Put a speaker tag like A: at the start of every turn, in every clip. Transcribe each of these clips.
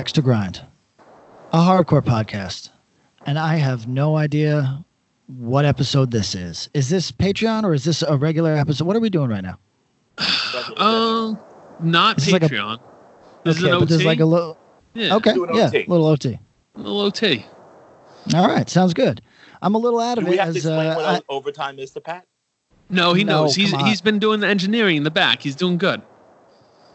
A: Axe to Grind, a hardcore podcast. And I have no idea what episode this is. Is this Patreon or is this a regular episode? What are we doing right now?
B: Um, not
A: This is like a-
B: Patreon. this
A: okay,
B: is an
A: but there's
B: OT.
A: like a little.
B: yeah,
A: Okay,
C: Do an
A: yeah,
C: OT.
A: little OT.
B: a little OT.
A: All right, sounds good. I'm a little out
C: Do
A: of
C: we
A: it
C: have to explain
A: uh,
C: what
A: I-
C: overtime is to Pat?
B: No, he
A: No,
B: knows. He's
A: on.
B: he's been doing the engineering in the back. He's doing good.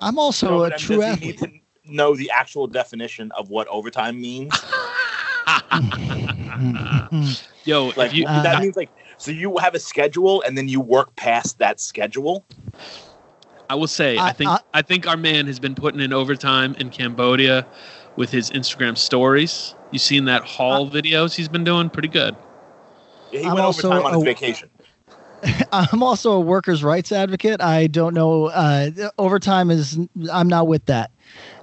A: I'm also
C: No,
A: a
C: but I mean,
A: true athlete.
C: Need to know the actual definition of what overtime means?
B: Yo,
C: Like
B: you
A: Uh,
C: that means like so you have a schedule and then you work past that schedule.
B: I will say, I,
A: I-
B: think
A: I-
B: I, think our man has been putting in overtime in Cambodia with his Instagram stories. You seen that haul videos he's been doing? Pretty good.
C: Yeah, he
A: I'm
C: went
A: also
C: overtime on his
A: a-
C: vacation.
A: I'm also a workers' rights advocate. I don't know. Uh, overtime is. I'm not with that.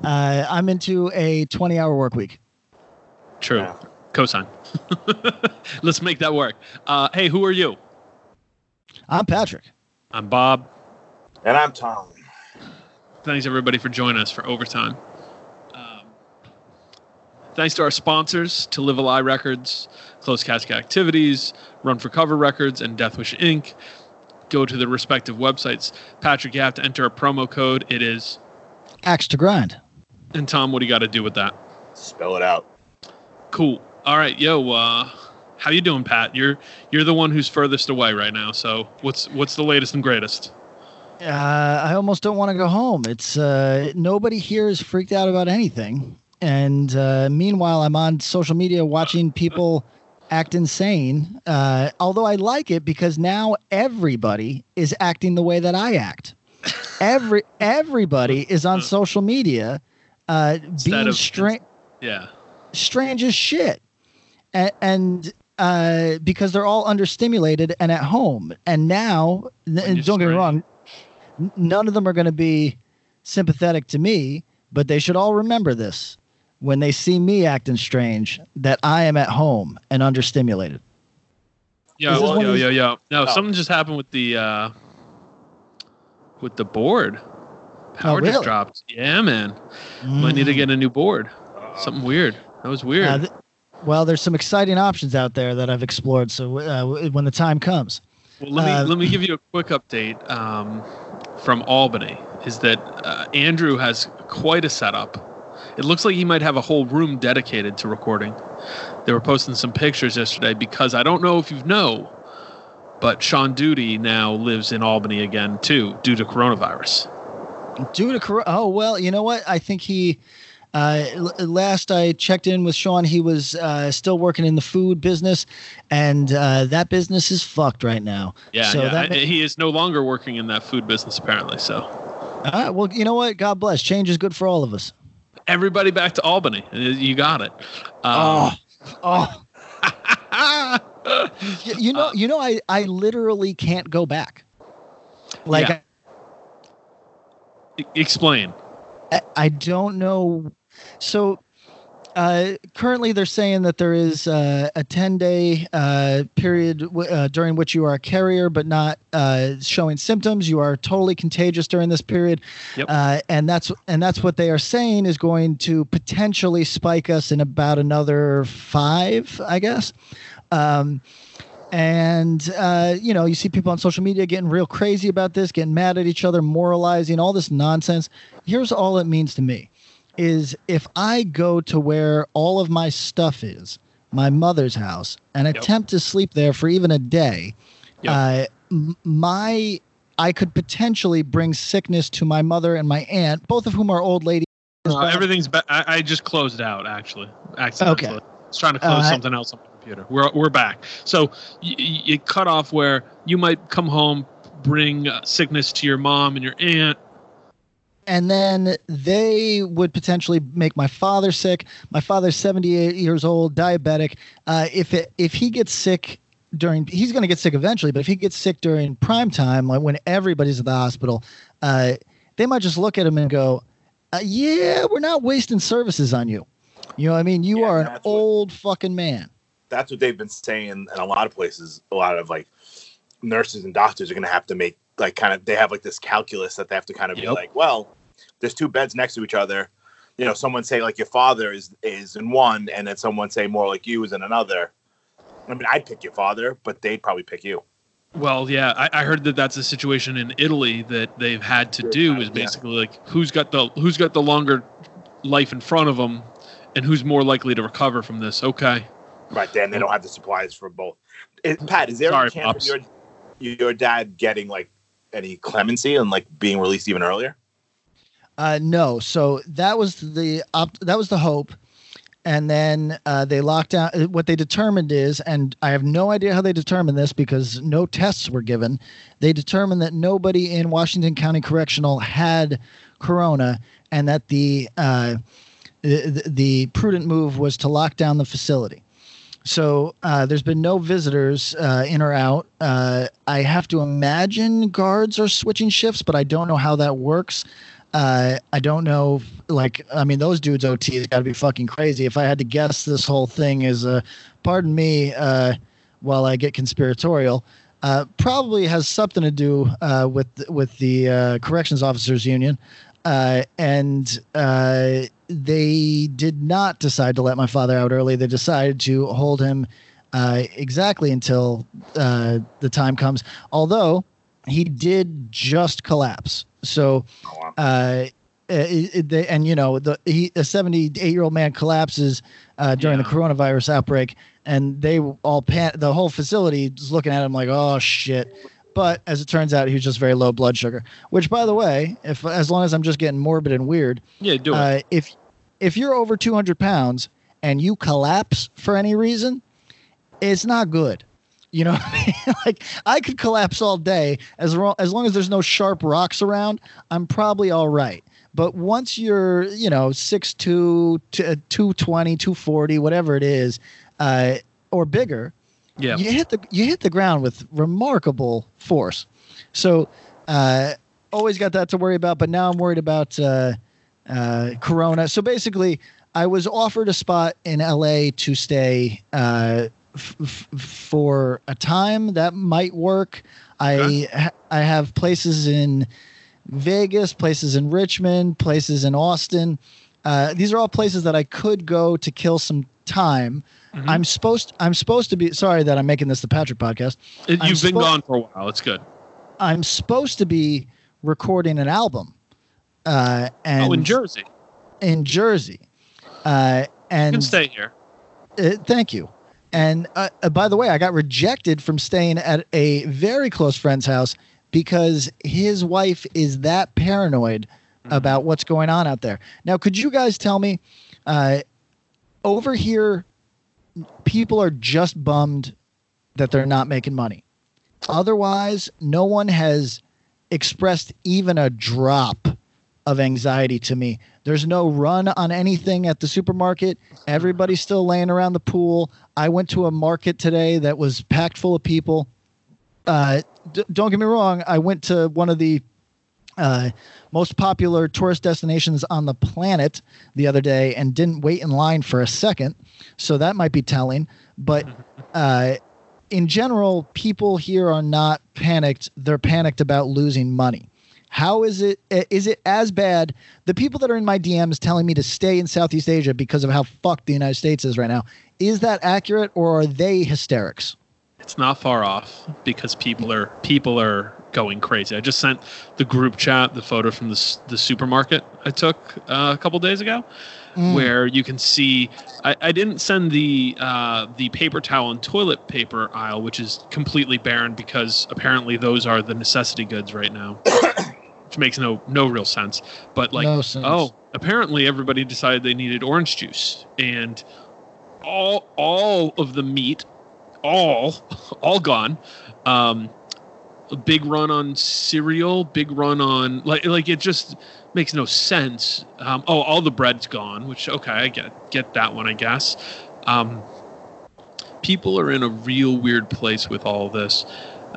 A: Uh, I'm into a 20 hour work week.
B: True.
C: Yeah.
B: Cosign. Let's make that work. Uh, hey, who are you?
A: I'm Patrick.
B: I'm Bob.
C: And I'm Tom.
B: Thanks everybody for joining us for overtime. Um, thanks to our sponsors, To Live a Lie Records, Close Casket Activities, Run for Cover Records, and Deathwish Inc. Go to the respective websites. Patrick, you have to enter a promo code. It is.
A: Axe to grind.
B: And Tom, what do you got to do with that?
C: Spell it out.
B: Cool. All right, yo. Uh, how you doing, Pat? You're you're the one who's furthest away right now. So what's what's the latest and greatest?
A: Uh, I almost don't want to go home. It's uh, nobody here is freaked out about anything, and uh, meanwhile, I'm on social media watching people act insane. Uh, although I like it because now everybody is acting the way that I act. Every everybody is on social media, uh, being strange
B: Yeah.
A: strange as shit and, and uh, because they're all understimulated and at home and now and don't get me wrong none of them are going to be sympathetic to me but they should all remember this when they see me acting strange that i am at home and understimulated
B: Yo,
A: Is this one
B: yo, yo, yo. No,
C: Oh.
B: something just happened with the uh with the board. Power
A: Oh,
B: just dropped. Yeah, man. Might need to get a new board. Something weird. That was weird.
A: Uh, th- well there's some exciting options out there that i've explored so uh, when the time comes
B: well, let me
A: uh,
B: let me give you a quick update um, from Albany. Is that uh, Andrew has quite a setup. It looks like he might have a whole room dedicated to recording. They were posting some pictures yesterday because I don't know if you know, but Sean Duty now lives in Albany again too due to coronavirus.
A: Due to cor- oh well, you know what? I think he. Uh, l- last I checked in with Sean, he was uh, still working in the food business, and uh, that business is fucked right now.
B: Yeah,
A: So
B: yeah.
A: that ma-
B: he is no longer working in that food business apparently. So
A: Uh, well, you know what? God bless. Change is good for all of us.
B: Everybody back to Albany. Uh, You got it. Um,
A: oh. Y- you know, you know, I I literally can't go back. Like
B: Yeah. e- explain.
A: I, I don't know. So uh, currently, they're saying that there is uh, a 10 day uh, period w- uh, during which you are a carrier but not uh, showing symptoms. You are totally contagious during this period,
B: Yep.
A: uh, and that's and that's what they are saying is going to potentially spike us in about another five, I guess. Um, and uh, you know, you see people on social media getting real crazy about this, getting mad at each other, moralizing, all this nonsense. Here's all it means to me: is if I go to where all of my stuff is, my mother's house, and attempt to sleep there for even a day,
B: Yep.
A: uh, m- my I could potentially bring sickness to my mother and my aunt, both of whom are old ladies.
B: No, everything's. Be- I, I just closed out actually. Accidentally.
A: Okay.
B: I was trying to close
A: Uh,
B: something else on my computer. We're we're back. So you, you cut off where you might come home, bring uh, sickness to your mom and your aunt.
A: And then they would potentially make my father sick. My father's 78 years old, diabetic. Uh, if it, if he gets sick during, he's going to get sick eventually. But if he gets sick during prime time, like when everybody's at the hospital, uh, they might just look at him and go, uh, "Yeah, we're not wasting services on you." You know, what I mean, you
C: Yeah,
A: are an
C: that's what-
A: old fucking man.
C: That's what they've been saying in a lot of places. A lot of like nurses and doctors are going to have to make like kind of they have like this calculus that they have to kind of be like, well, there's two beds next to each other. You know, someone say like your father is is in one, and then someone say more like you is in another. I mean, I'd pick your father, but they'd probably pick you.
B: Well, yeah, I, I heard that that's a situation in Italy that they've had to do is
C: Yeah.
B: basically like who's got the who's got the longer life in front of them, and who's more likely to recover from this. Okay.
C: Right then, they don't have the supplies for both. Pat, is there
B: Sorry,
C: a chance your your dad getting like any clemency and like being released even earlier?
A: Uh, no, so that was the op- that was the hope, and then uh, they locked down. uh, What they determined is, and I have no idea how they determined this because no tests were given. They determined that nobody in Washington County Correctional had corona, and that the uh, the, the prudent move was to lock down the facility. So uh, there's been no visitors uh, in or out. Uh, I have to imagine guards are switching shifts, but I don't know how that works. Uh, I don't know. Like, I mean, those dudes OT has got to be fucking crazy. If I had to guess, this whole thing is, pardon me, uh, while I get conspiratorial, uh, probably has something to do with with the corrections officers union, and they did not decide to let my father out early. They decided to hold him uh, exactly until uh, the time comes. Although he did just collapse, so
C: Oh,
A: uh, it, it- they, and you know the he, a 78 year old man collapses uh, during the coronavirus outbreak and they all pan- the whole facility is looking at him like oh shit but as it turns out he was just very low blood sugar which by the way if as long as i'm just getting morbid and weird
B: Yeah, do it.
A: uh, if if you're over 200 pounds and you collapse for any reason it's not good you know I mean? like i could collapse all day as, ro- as long as there's no sharp rocks around i'm probably all right but once you're you know 6'2 t- uh, 220 240 whatever it is uh, or bigger
B: yeah.
A: you hit the you hit the ground with remarkable force. So uh, always got that to worry about, but now I'm worried about uh, uh, Corona. So basically, I was offered a spot in LA to stay uh, f- f- for a time that might work. I I have places in Vegas, places in Richmond, places in Austin. Uh, these are all places that I could go to kill some time.
B: Mhm.
A: I'm supposed I'm supposed to be sorry that I'm making this the Patrick podcast.
B: It-
A: I'm
B: You've been
A: suppo-
B: gone for a while. It's good.
A: I'm supposed to be recording an album. Uh and
B: oh, in Jersey.
A: in Jersey. Uh
B: You
A: and
B: can stay here.
A: uh, thank you. And uh, uh, by the way, I got rejected from staying at a very close friend's house because his wife is that paranoid about what's going on out there. Now, could you guys tell me uh, over here, people are just bummed that they're not making money. Otherwise, no one has expressed even a drop of anxiety to me. There's no run on anything at the supermarket. Everybody's still laying around the pool. I went to a market today that was packed full of people. Uh, d- don't get me wrong. I went to one of the uh, most popular tourist destinations on the planet the other day and didn't wait in line for a second. So that might be telling. But uh, in general, people here are not panicked. They're panicked about losing money. How is it? uh, it as bad? The people that are in my DMs telling me to stay in Southeast Asia because of how fucked the United States is right now. Is that accurate, or are they hysterics?
B: It's not far off because people are people are going crazy. I just sent the group chat the photo from the the supermarket I took uh, a couple days ago,
A: Mm.
B: where you can see. I, I didn't send the uh, the paper towel and toilet paper aisle, which is completely barren because apparently those are the necessity goods right now, which makes no no real sense. But like,
A: No sense.
B: oh, apparently everybody decided they needed orange juice, and all all of the meat, all all gone. Um, a big run on cereal, big run on like like it just makes no sense. Um, oh, all the bread's gone, which okay, I get get that one, I guess. Um, people are in a real weird place with all this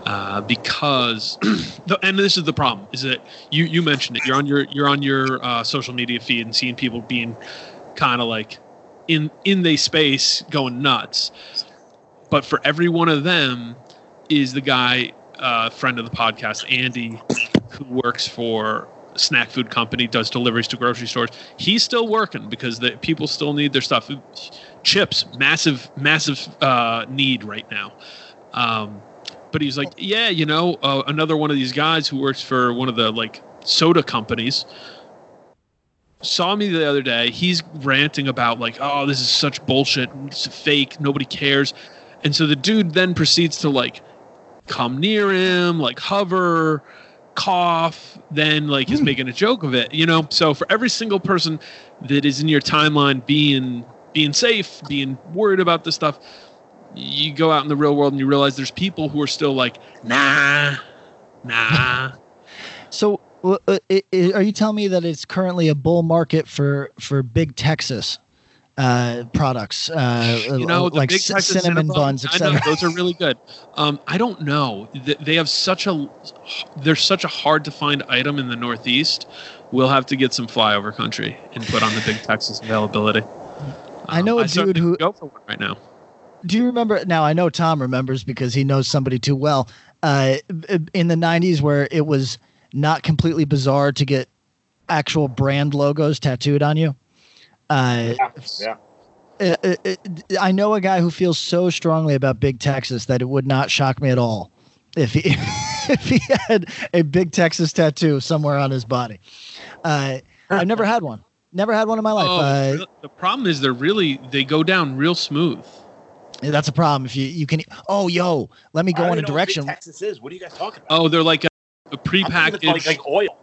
B: uh, because, the, and this is the problem, is that you you mentioned it. You're on your you're on your uh, social media feed and seeing people being kind of like in in the space going nuts. But for every one of them is the guy, uh, friend of the podcast, Andy, who works for snack food company, does deliveries to grocery stores. He's still working because the people still need their stuff. Chips, massive, massive uh, need right now. Um, but he's like, yeah, you know, uh, another one of these guys who works for one of the like soda companies saw me the other day. He's ranting about like, oh, this is such bullshit, it's fake, nobody cares. And so the dude then proceeds to like come near him, like hover, cough, then like is making a joke of it, you know. So for every single person that is in your timeline being being safe, being worried about this stuff, you go out in the real world and you realize there's people who are still like, nah, nah.
A: So, uh, uh, i- i- are you telling me that it's currently a bull market for for big Texas uh, products, uh,
B: you know, the
A: like
B: big
A: c-
B: Texas
A: cinnamon buns, etc.
B: those are really good. Um, I don't know. They have such a they're such a hard to find item in the Northeast. We'll have to get some flyover country and put on the big Texas availability.
A: I know a
B: Um,
A: dude who-
B: could go for one right now.
A: Do you remember? Now I know Tom remembers because he knows somebody too well. Uh, in the '90s, where it was not completely bizarre to get actual brand logos tattooed on you. Uh,
C: Yeah, yeah.
A: uh, uh, uh, I know a guy who feels so strongly about Big Texas that it would not shock me at all if he if he had a Big Texas tattoo somewhere on his body. Uh, I've never had one. Never had one in my life.
B: Oh,
A: uh,
B: the problem is they're really they go down real smooth.
A: That's a problem. If you you can. Oh, yo, let me go
C: don't
A: in a
C: even Big
A: direction.
C: Texas is. What are you guys talking about?
B: Oh, they're like a, a
C: I'm thinking
B: prepackaged.
C: like, like oil.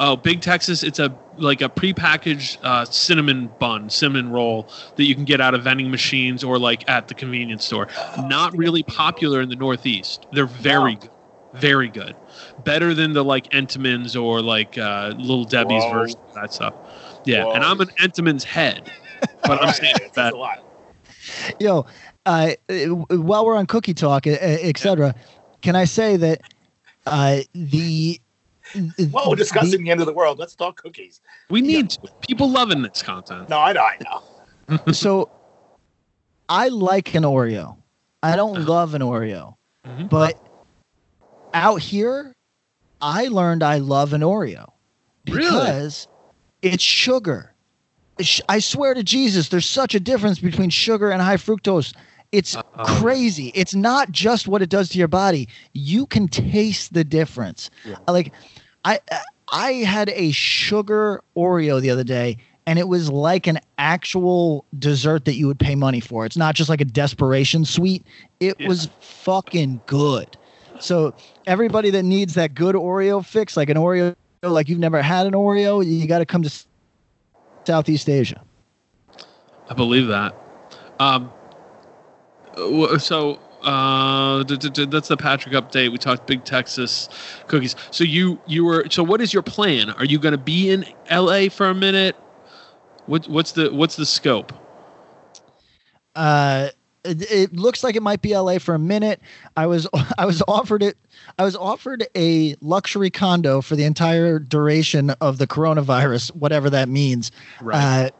B: Oh, Big Texas, it's a like a prepackaged uh, cinnamon bun, cinnamon roll that you can get out of vending machines or like at the convenience store. Not really popular in the Northeast. They're very
C: No.
B: good. Very good. Better than the like Entenmann's or like uh, Little Debbie's
C: Whoa.
B: version of that stuff. Yeah, and I'm an Entenmann's head, but I'm
C: Alright,
B: saying
C: that's a lot.
A: Yo, uh, uh, while we're on cookie talk, uh, etc., can I say that uh, the
C: Whoa, discussing the end of the world. Let's talk cookies.
B: We need people loving this content.
C: No, I know, I know.
A: so I like an Oreo. I don't love an Oreo,
B: Mhm.
A: but out here, I learned I love an Oreo
B: Really?
A: because it's sugar. I swear to Jesus, there's such a difference between sugar and high fructose. It's
B: Uh-oh.
A: crazy. It's not just what it does to your body. You can taste the difference. Like I I had a sugar Oreo the other day and it was like an actual dessert that you would pay money for. It's not just like a desperation sweet. It
B: Yeah.
A: was fucking good. So everybody that needs that good Oreo fix, like an Oreo, like you've never had an Oreo, you got to come to Southeast Asia.
B: I believe that. Um, so uh, that's the Patrick update. We talked Big Texas cookies. So you you were so what is your plan? Are you going to be in L.A. for a minute? What what's the what's the scope?
A: Uh, it, it looks like it might be LA for a minute. I was I was offered it. I was offered a luxury condo for the entire duration of the coronavirus, whatever that means. Uh,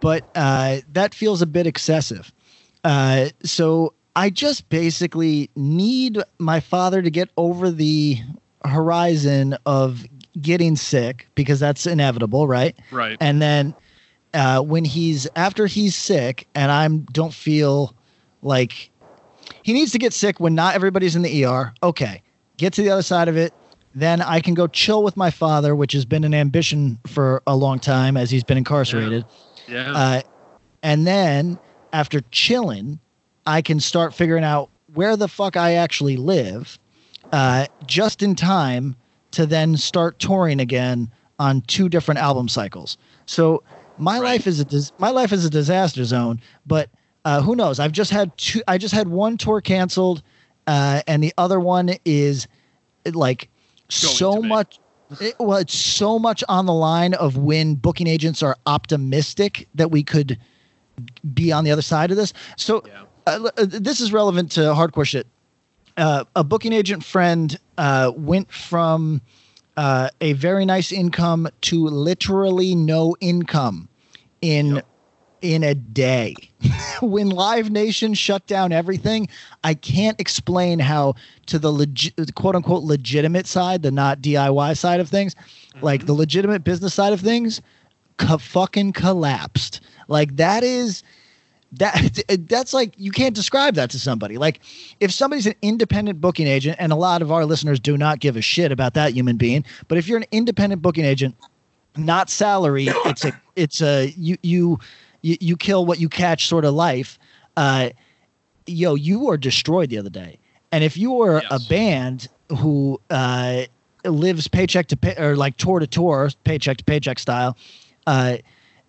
A: but uh, that feels a bit excessive. Uh, so I just basically need my father to get over the horizon of getting sick because that's inevitable, right?
B: right.
A: and then uh, when he's after he's sick and I'm don't feel like he needs to get sick when not everybody's in the er okay get to the other side of it. Then I can go chill with my father, which has been an ambition for a long time as he's been incarcerated.
B: Yeah.
A: Uh, and then after chilling, I can start figuring out where the fuck I actually live, uh, just in time to then start touring again on two different album cycles. So my
B: Right.
A: life is a dis- my life is a disaster zone, but uh, who knows? I've just had two. I just had one tour canceled, uh, and the other one is like
B: Going
A: so much. It, well, it's so much on the line of when booking agents are optimistic that we could be on the other side of this. So
B: Yeah.
A: uh, uh, this is relevant to hardcore shit. Uh, a booking agent friend uh, went from uh, a very nice income to literally no income in
B: Yep.
A: in a day. when Live Nation shut down everything, I can't explain how to the legi- quote unquote legitimate side, the not DIY side of things, like the legitimate business side of things, co- fucking collapsed. Like that is that that's like you can't describe that to somebody. Like if somebody's an independent booking agent, and a lot of our listeners do not give a shit about that human being, but if you're an independent booking agent, not salary, it's a it's a you you you, you kill what you catch sort of life. Uh, yo, you were destroyed the other day, and if you were a band who uh, lives paycheck to pay or like tour to tour, paycheck to paycheck style, uh,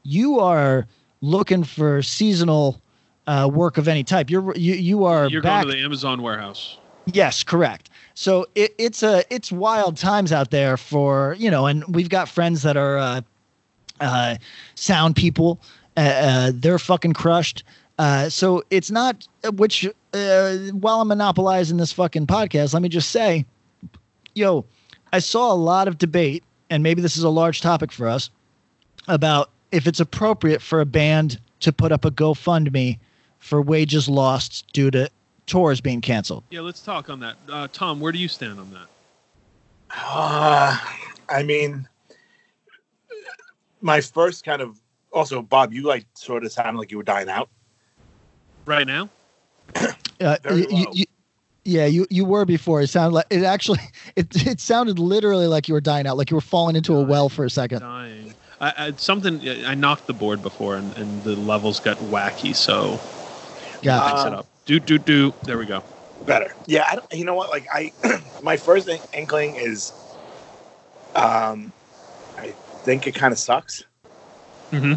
A: you are looking for seasonal uh, work of any type. You're you you are
B: You're
A: back.
B: going to the Amazon warehouse.
A: Yes, correct. So it, it's a it's wild times out there for you know, and we've got friends that are uh, uh, sound people. Uh, uh, they're fucking crushed. Uh, so it's not which uh, while I'm monopolizing this fucking podcast, let me just say, yo, I saw a lot of debate, and maybe this is a large topic for us about if it's appropriate for a band to put up a GoFundMe for wages lost due to tours being canceled.
B: Yeah, let's talk on that. Uh, Tom, where do you stand on that?
C: Uh, I mean, my first kind of also Bob, you like sort of sounded like you were dying out.
B: Right now?
A: Uh,
C: Very
A: y- y- y- yeah, you you were before. It sounded like it actually. It it sounded literally like you were dying out, like you were falling into a well for a second.
B: Dying. I, I, something I knocked the board before, and, and the levels got wacky. So
A: Yeah,
B: fix
C: Uh,
B: it up. Do do do. There we go.
C: Better. Yeah, I don't, you know what? Like I, my first in- inkling is, um, I think it kind of sucks.
B: Mm-hmm.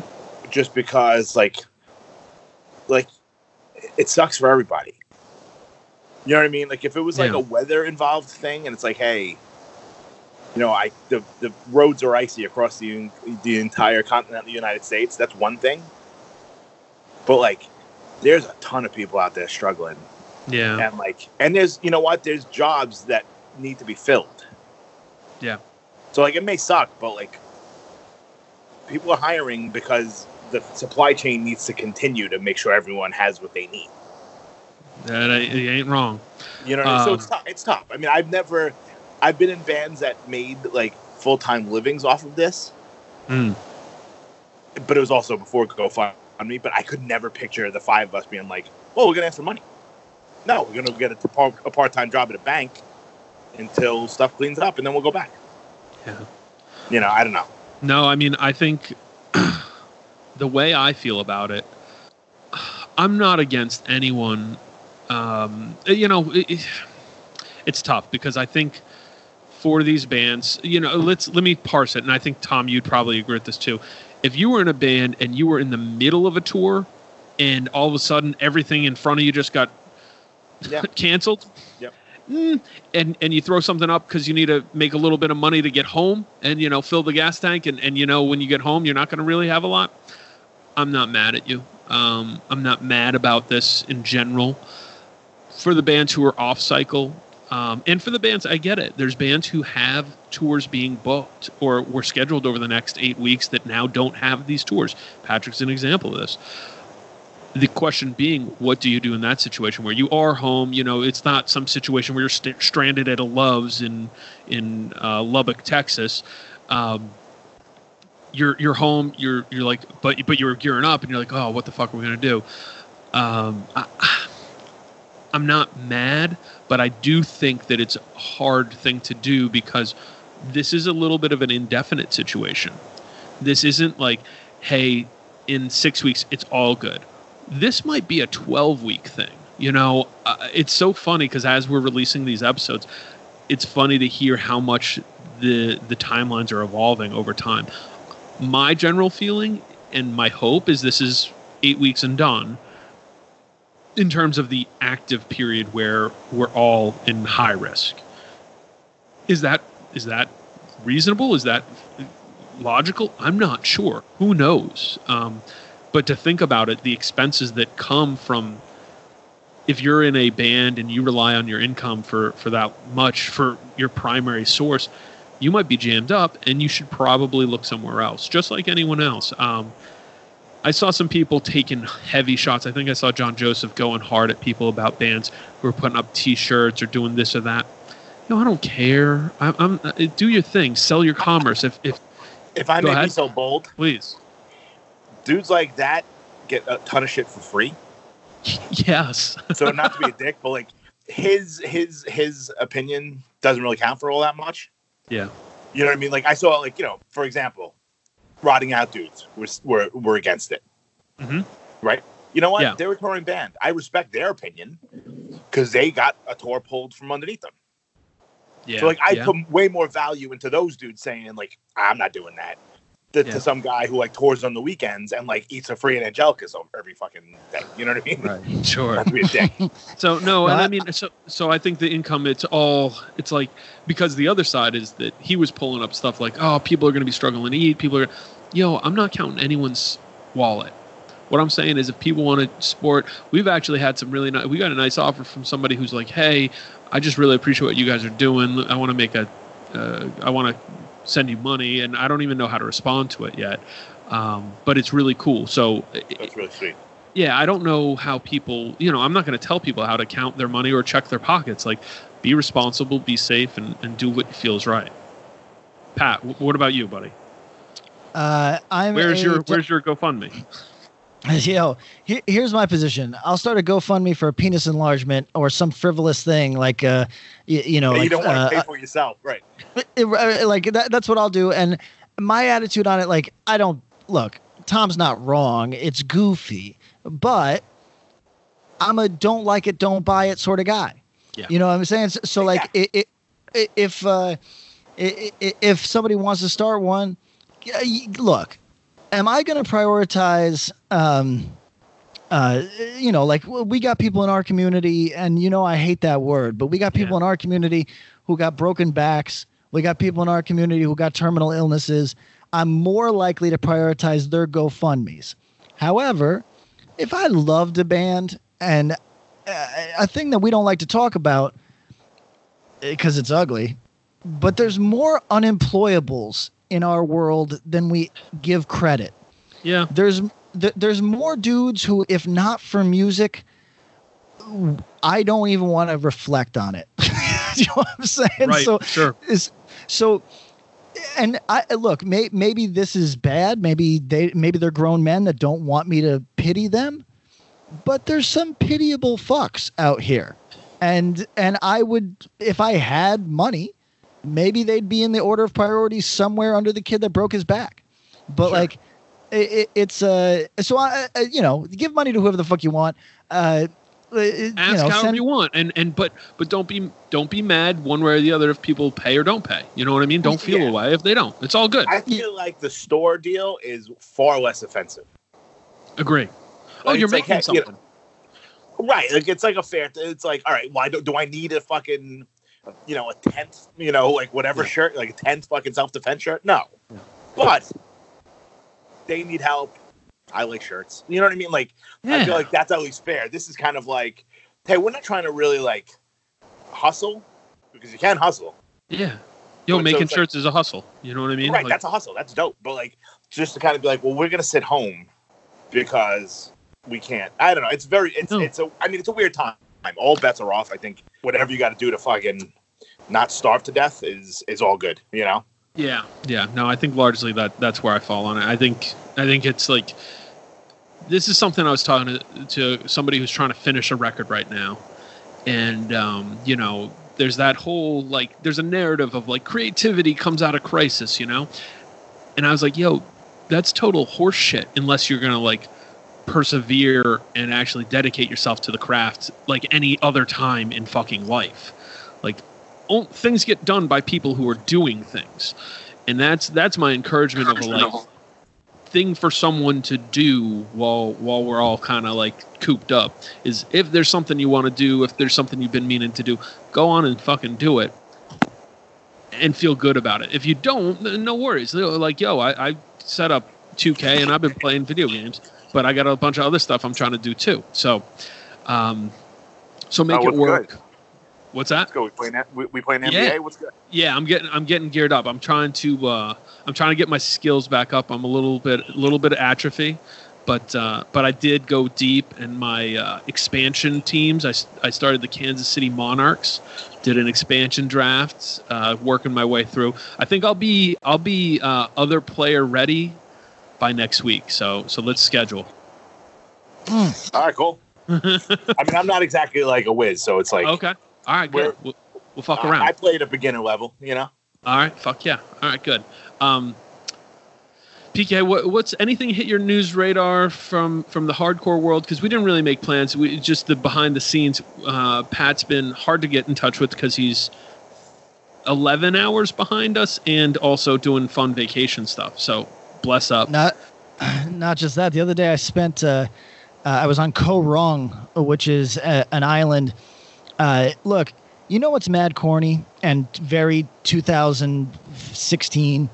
C: just because like like it sucks for everybody you know what i mean like if it was like
B: Yeah.
C: a weather involved thing and it's like hey you know i the, the roads are icy across the the entire continent of the united states that's one thing but like there's a ton of people out there struggling
B: Yeah.
C: and like and there's you know what there's jobs that need to be filled
B: Yeah.
C: so like it may suck but like people are hiring because the supply chain needs to continue to make sure everyone has what they need
B: That ain't, it ain't wrong.
C: you know what I mean? so
B: Um,
C: it's tough it's tough i mean i've never i've been in bands that made like full-time livings off of this
B: Mm.
C: but it was also before GoFundMe. But I could never picture the five of us being like, "Well, we're gonna have some money." No, we're gonna get a, par- a part-time job at a bank until stuff cleans up, and then we'll go back.
B: Yeah.
C: You know, I don't know.
B: No, I mean, I think the way I feel about it, I'm not against anyone. Um, you know, it- it's tough because I think for these bands, you know, let's let me parse it, and I think Tom, you'd probably agree with this too. If you were in a band and you were in the middle of a tour, and all of a sudden everything in front of you just got
C: Yeah.
B: canceled,
C: Yep.
B: Mm, and and you throw something up because you need to make a little bit of money to get home and you know fill the gas tank and, and you know when you get home you're not going to really have a lot i'm not mad at you um, i'm not mad about this in general for the bands who are off cycle um, and for the bands i get it there's bands who have tours being booked or were scheduled over the next eight weeks that now don't have these tours patrick's an example of this the question being, what do you do in that situation where you are home? You know, it's not some situation where you're st- stranded at a Love's in in uh, Lubbock, Texas. Um, you're you're home. You're you're like, but but you're gearing up, and you're like, oh, what the fuck are we gonna do? Um, I, I'm not mad, but I do think that it's a hard thing to do because this is a little bit of an indefinite situation. This isn't like, hey, in six weeks it's all good. This might be a 12 week thing. You know, uh, it's so funny because as we're releasing these episodes, it's funny to hear how much the the timelines are evolving over time. My general feeling and my hope is this is eight weeks and done in terms of the active period where we're all in high risk. Is that is that reasonable? Is that logical? I'm not sure. Who knows? Um, but to think about it, the expenses that come from if you're in a band and you rely on your income for for that much for your primary source, you might be jammed up, and you should probably look somewhere else, just like anyone else. Um, I saw some people taking heavy shots. I think I saw John Joseph going hard at people about bands who are putting up T-shirts or doing this or that. No, I don't care. I'm, I'm uh, do your thing. Sell your commerce. If if
C: If I may be so bold,
B: please,
C: dudes like that get a ton of shit for free.
B: yes,
C: So not to be a dick, but like his his his opinion doesn't really count for all that much.
B: yeah,
C: You know what I mean? Like I saw, like you know, for example, rotting out dudes were were, were against it.
B: Mhm.
C: Right? You know what?
B: Yeah.
C: They're a touring band. I respect their opinion because they got a tour pulled from underneath them.
B: yeah.
C: so like I
B: yeah.
C: put way more value into those dudes saying like I'm not doing that. To,
B: Yeah.
C: to some guy who like tours on the weekends and like eats a free and Angelicus every fucking day. You know what I mean?
B: right, sure.
C: Not to be a dick.
B: So no, and I
A: I-
B: mean, so so I think the income, it's all, it's like because the other side is that he was pulling up stuff like, oh, people are going to be struggling to eat. People are, yo, I'm not counting anyone's wallet. What I'm saying is, if people want to sport, we've actually had some really nice. We got a nice offer from somebody who's like, hey, I just really appreciate what you guys are doing. I want to make a, uh, I want to send you money, and I don't even know how to respond to it yet. Um, but it's really cool. So
C: That's really sweet.
B: yeah, I don't know how people, you know, I'm not going to tell people how to count their money or check their pockets. Like, be responsible, be safe, and, and do what feels right. Pat, what about you, buddy?
A: Uh, I'm
B: Where's
A: a-
B: your Where's your GoFundMe?
A: Yo, he- here's my position. I'll start a GoFundMe for a penis enlargement or some frivolous thing like, uh, you, you know,
C: That
A: like,
C: you don't want to
A: uh,
C: pay for yourself, right?
A: it- uh, like that, that's what I'll do. And my attitude on it, like, I don't look. Tom's not wrong. It's goofy, but I'm a don't like it, don't buy it sort of guy.
B: Yeah.
A: You know what I'm saying? So, so like, it, it, if uh, i- i- if somebody wants to start one, yeah, y- look, am I going to prioritize? Um, uh, you know, like we got people in our community, and you know, I hate that word, but we got people
B: Yeah.
A: in our community who got broken backs. We got people in our community who got terminal illnesses. I'm more likely to prioritize their GoFundMe's. However, if I loved a band and uh, a thing that we don't like to talk about because it's ugly, but there's more unemployables in our world than we give credit.
B: Yeah,
A: there's th- there's more dudes who if not for music i don't even want to reflect on it. You know what i'm saying?
B: Right.
A: so
B: sure.
A: is so and i look may, maybe this is bad. Maybe they maybe they're grown men that don't want me to pity them. But there's some pitiable fucks out here. And and i would if i had money maybe they'd be in the order of priority somewhere under the kid that broke his back but
B: Sure.
A: like it, it, it's uh so i uh, you know give money to whoever the fuck you want uh uh, you
B: Ask
A: know,
B: however
A: send-
B: you want, and and but but don't be don't be mad one way or the other if people pay or don't pay. You know what I mean? Don't feel
C: Yeah.
B: a way if they don't. It's all good.
C: I feel like the store deal is far less offensive.
B: Agree. Oh,
C: Like,
B: you're
C: it's like,
B: making
C: you know,
B: something.
C: Right. Like it's like a fair. It's like, all right, why do, do I need a fucking, you know, a tenth, you know, like whatever
B: Yeah.
C: shirt, like a tenth fucking self defense shirt? No. But they need help. I like shirts. You know what I mean? Like I feel like that's at least fair. This is kind of like, hey, we're not trying to really like hustle because you can't hustle.
B: yeah. Yo,
C: So
B: making
C: like-
B: shirts is a hustle. You know what I mean?
C: right.
B: Like,
C: that's a hustle. That's dope. But like, just to kind of be like, well, we're gonna sit home because we can't. I don't know. It's very. It's
B: No.
C: it's a. I mean, it's a weird time. All bets are off. I think whatever you got to do to fucking not starve to death is is all good. You know.
B: Yeah, yeah. No, I think largely that that's where I fall on it. I think I think it's like this is something I was talking to, to somebody who's trying to finish a record right now, and um, you know there's that whole like there's a narrative of like creativity comes out of crisis you know and i was like yo that's total horseshit unless you're gonna like persevere and actually dedicate yourself to the craft like any other time in fucking life like things get done by people who are doing things. And that's that's my encouragement of a like thing for someone to do while while we're all kind of like cooped up is if there's something you want to do if there's something you've been meaning to do go on and fucking do it and feel good about it. If you don't then no worries. Like yo i, I set up 2k and i've been playing video games but i got a bunch of other stuff i'm trying to do too. So um so make
C: Oh,
B: it work
C: good?
B: What's that
C: Let's go. We playing. We, we playing NBA.
B: Yeah.
C: What's good?
B: yeah i'm getting i'm getting geared up i'm trying to uh i'm trying to get my skills back up i'm a little bit a little bit of atrophy but uh but i did go deep in my uh expansion teams I, I started the kansas city monarchs did an expansion draft uh working my way through i think i'll be i'll be uh other player ready by next week so so let's schedule
C: All right, cool. I mean, I'm not exactly like a whiz, so it's like
B: okay all right good we'll, we'll fuck
C: I-
B: around
C: I played at beginner level. You know.
B: All right, fuck yeah. All right, good. Um, PK, what, what's anything hit your news radar from from the hardcore world? Because we didn't really make plans. We just the behind the scenes. Uh, Pat's been hard to get in touch with because he's eleven hours behind us and also doing fun vacation stuff. So bless up.
A: Not, not just that. The other day I spent, uh, uh, I was on Koh Rong, which is a, an island. Uh, look, you know what's mad corny and very 2016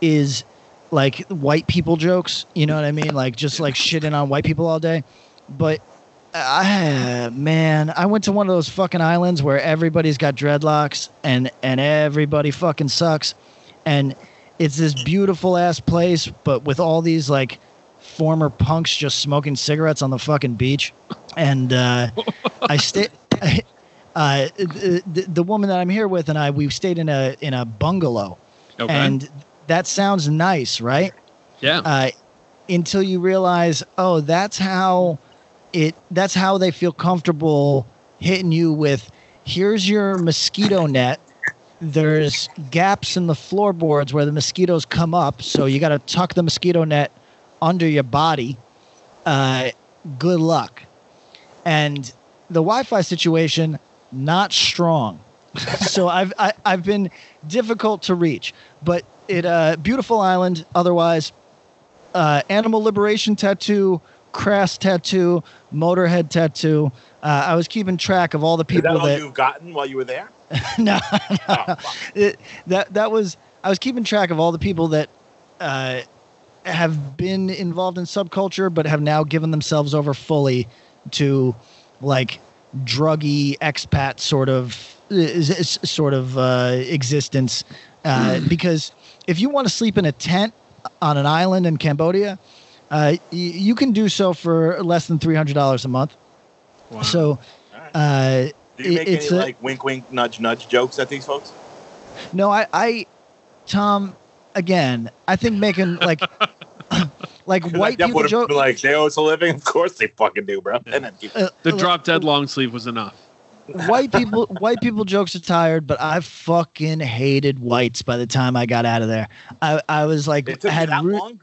A: is like white people jokes. You know what I mean? Like just like shitting on white people all day. But I, man, I went to one of those fucking islands where everybody's got dreadlocks and and everybody fucking sucks, and it's this beautiful ass place, but with all these like former punks just smoking cigarettes on the fucking beach, and uh, I stayed. Uh, the, the- the woman that I'm here with and I, we've stayed in a in a bungalow,
B: Okay.
A: and that sounds nice, right?
B: yeah.
A: uh, until you realize, oh, that's how it. That's how they feel comfortable hitting you with. Here's your mosquito net. There's gaps in the floorboards where the mosquitoes come up, so you got to tuck the mosquito net under your body. Uh, good luck. And the Wi-Fi situation not strong. so I've I, I've been difficult to reach, but it uh beautiful island otherwise uh, animal liberation tattoo, crass tattoo, motorhead tattoo. Uh, I was keeping track of all the
C: Is that
A: people
C: all
A: that,
C: you've gotten while you were there?
A: no,
C: Oh, fuck.
A: it, that that was I was keeping track of all the people that uh, have been involved in subculture, but have now given themselves over fully to like druggy expat sort of sort of uh, existence. Uh, because if you want to sleep in a tent on an island in Cambodia, uh, y- you can do so for less than three hundred dollars a month.
B: Wow.
A: So. Uh,
C: Do you make
A: it's
C: any
A: a-
C: like wink, wink, nudge, nudge jokes at these folks?
A: No, I, I, Tom, again, I think making like, like
C: 'Cause
A: white
C: that
A: people joke.
C: like they owe us a living. Of course they fucking do, bro. And then keep-
A: uh,
B: the
A: like,
B: drop dead long sleeve was enough.
A: White people, white people jokes are tired, but I fucking hated whites by the time I got out of there. I, I was like,
C: it
A: I
C: took
A: had,
C: that
A: re-
C: long.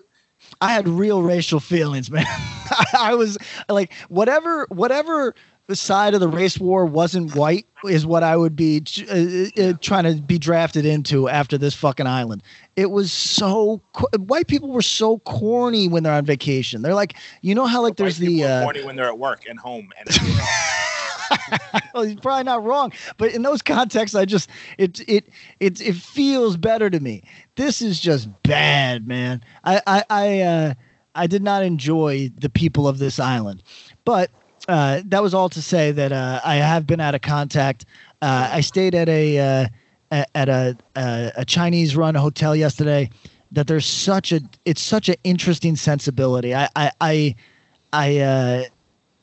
A: I had real racial feelings, man. I was like, whatever, whatever side of the race war wasn't white is what I would be uh, uh, trying to be drafted into after this fucking island. It was so white people were so corny when they're on vacation. They're like, you know how like there's the uh,
C: corny when they're at work and home and
A: well, he's probably not wrong, but in those contexts, I just it it it it feels better to me. This is just bad, man. I I I, uh, I did not enjoy the people of this island, but uh, that was all to say that uh, I have been out of contact. Uh, I stayed at a uh, at a a, a Chinese run hotel yesterday. That there's such a it's such an interesting sensibility. I I I, I uh,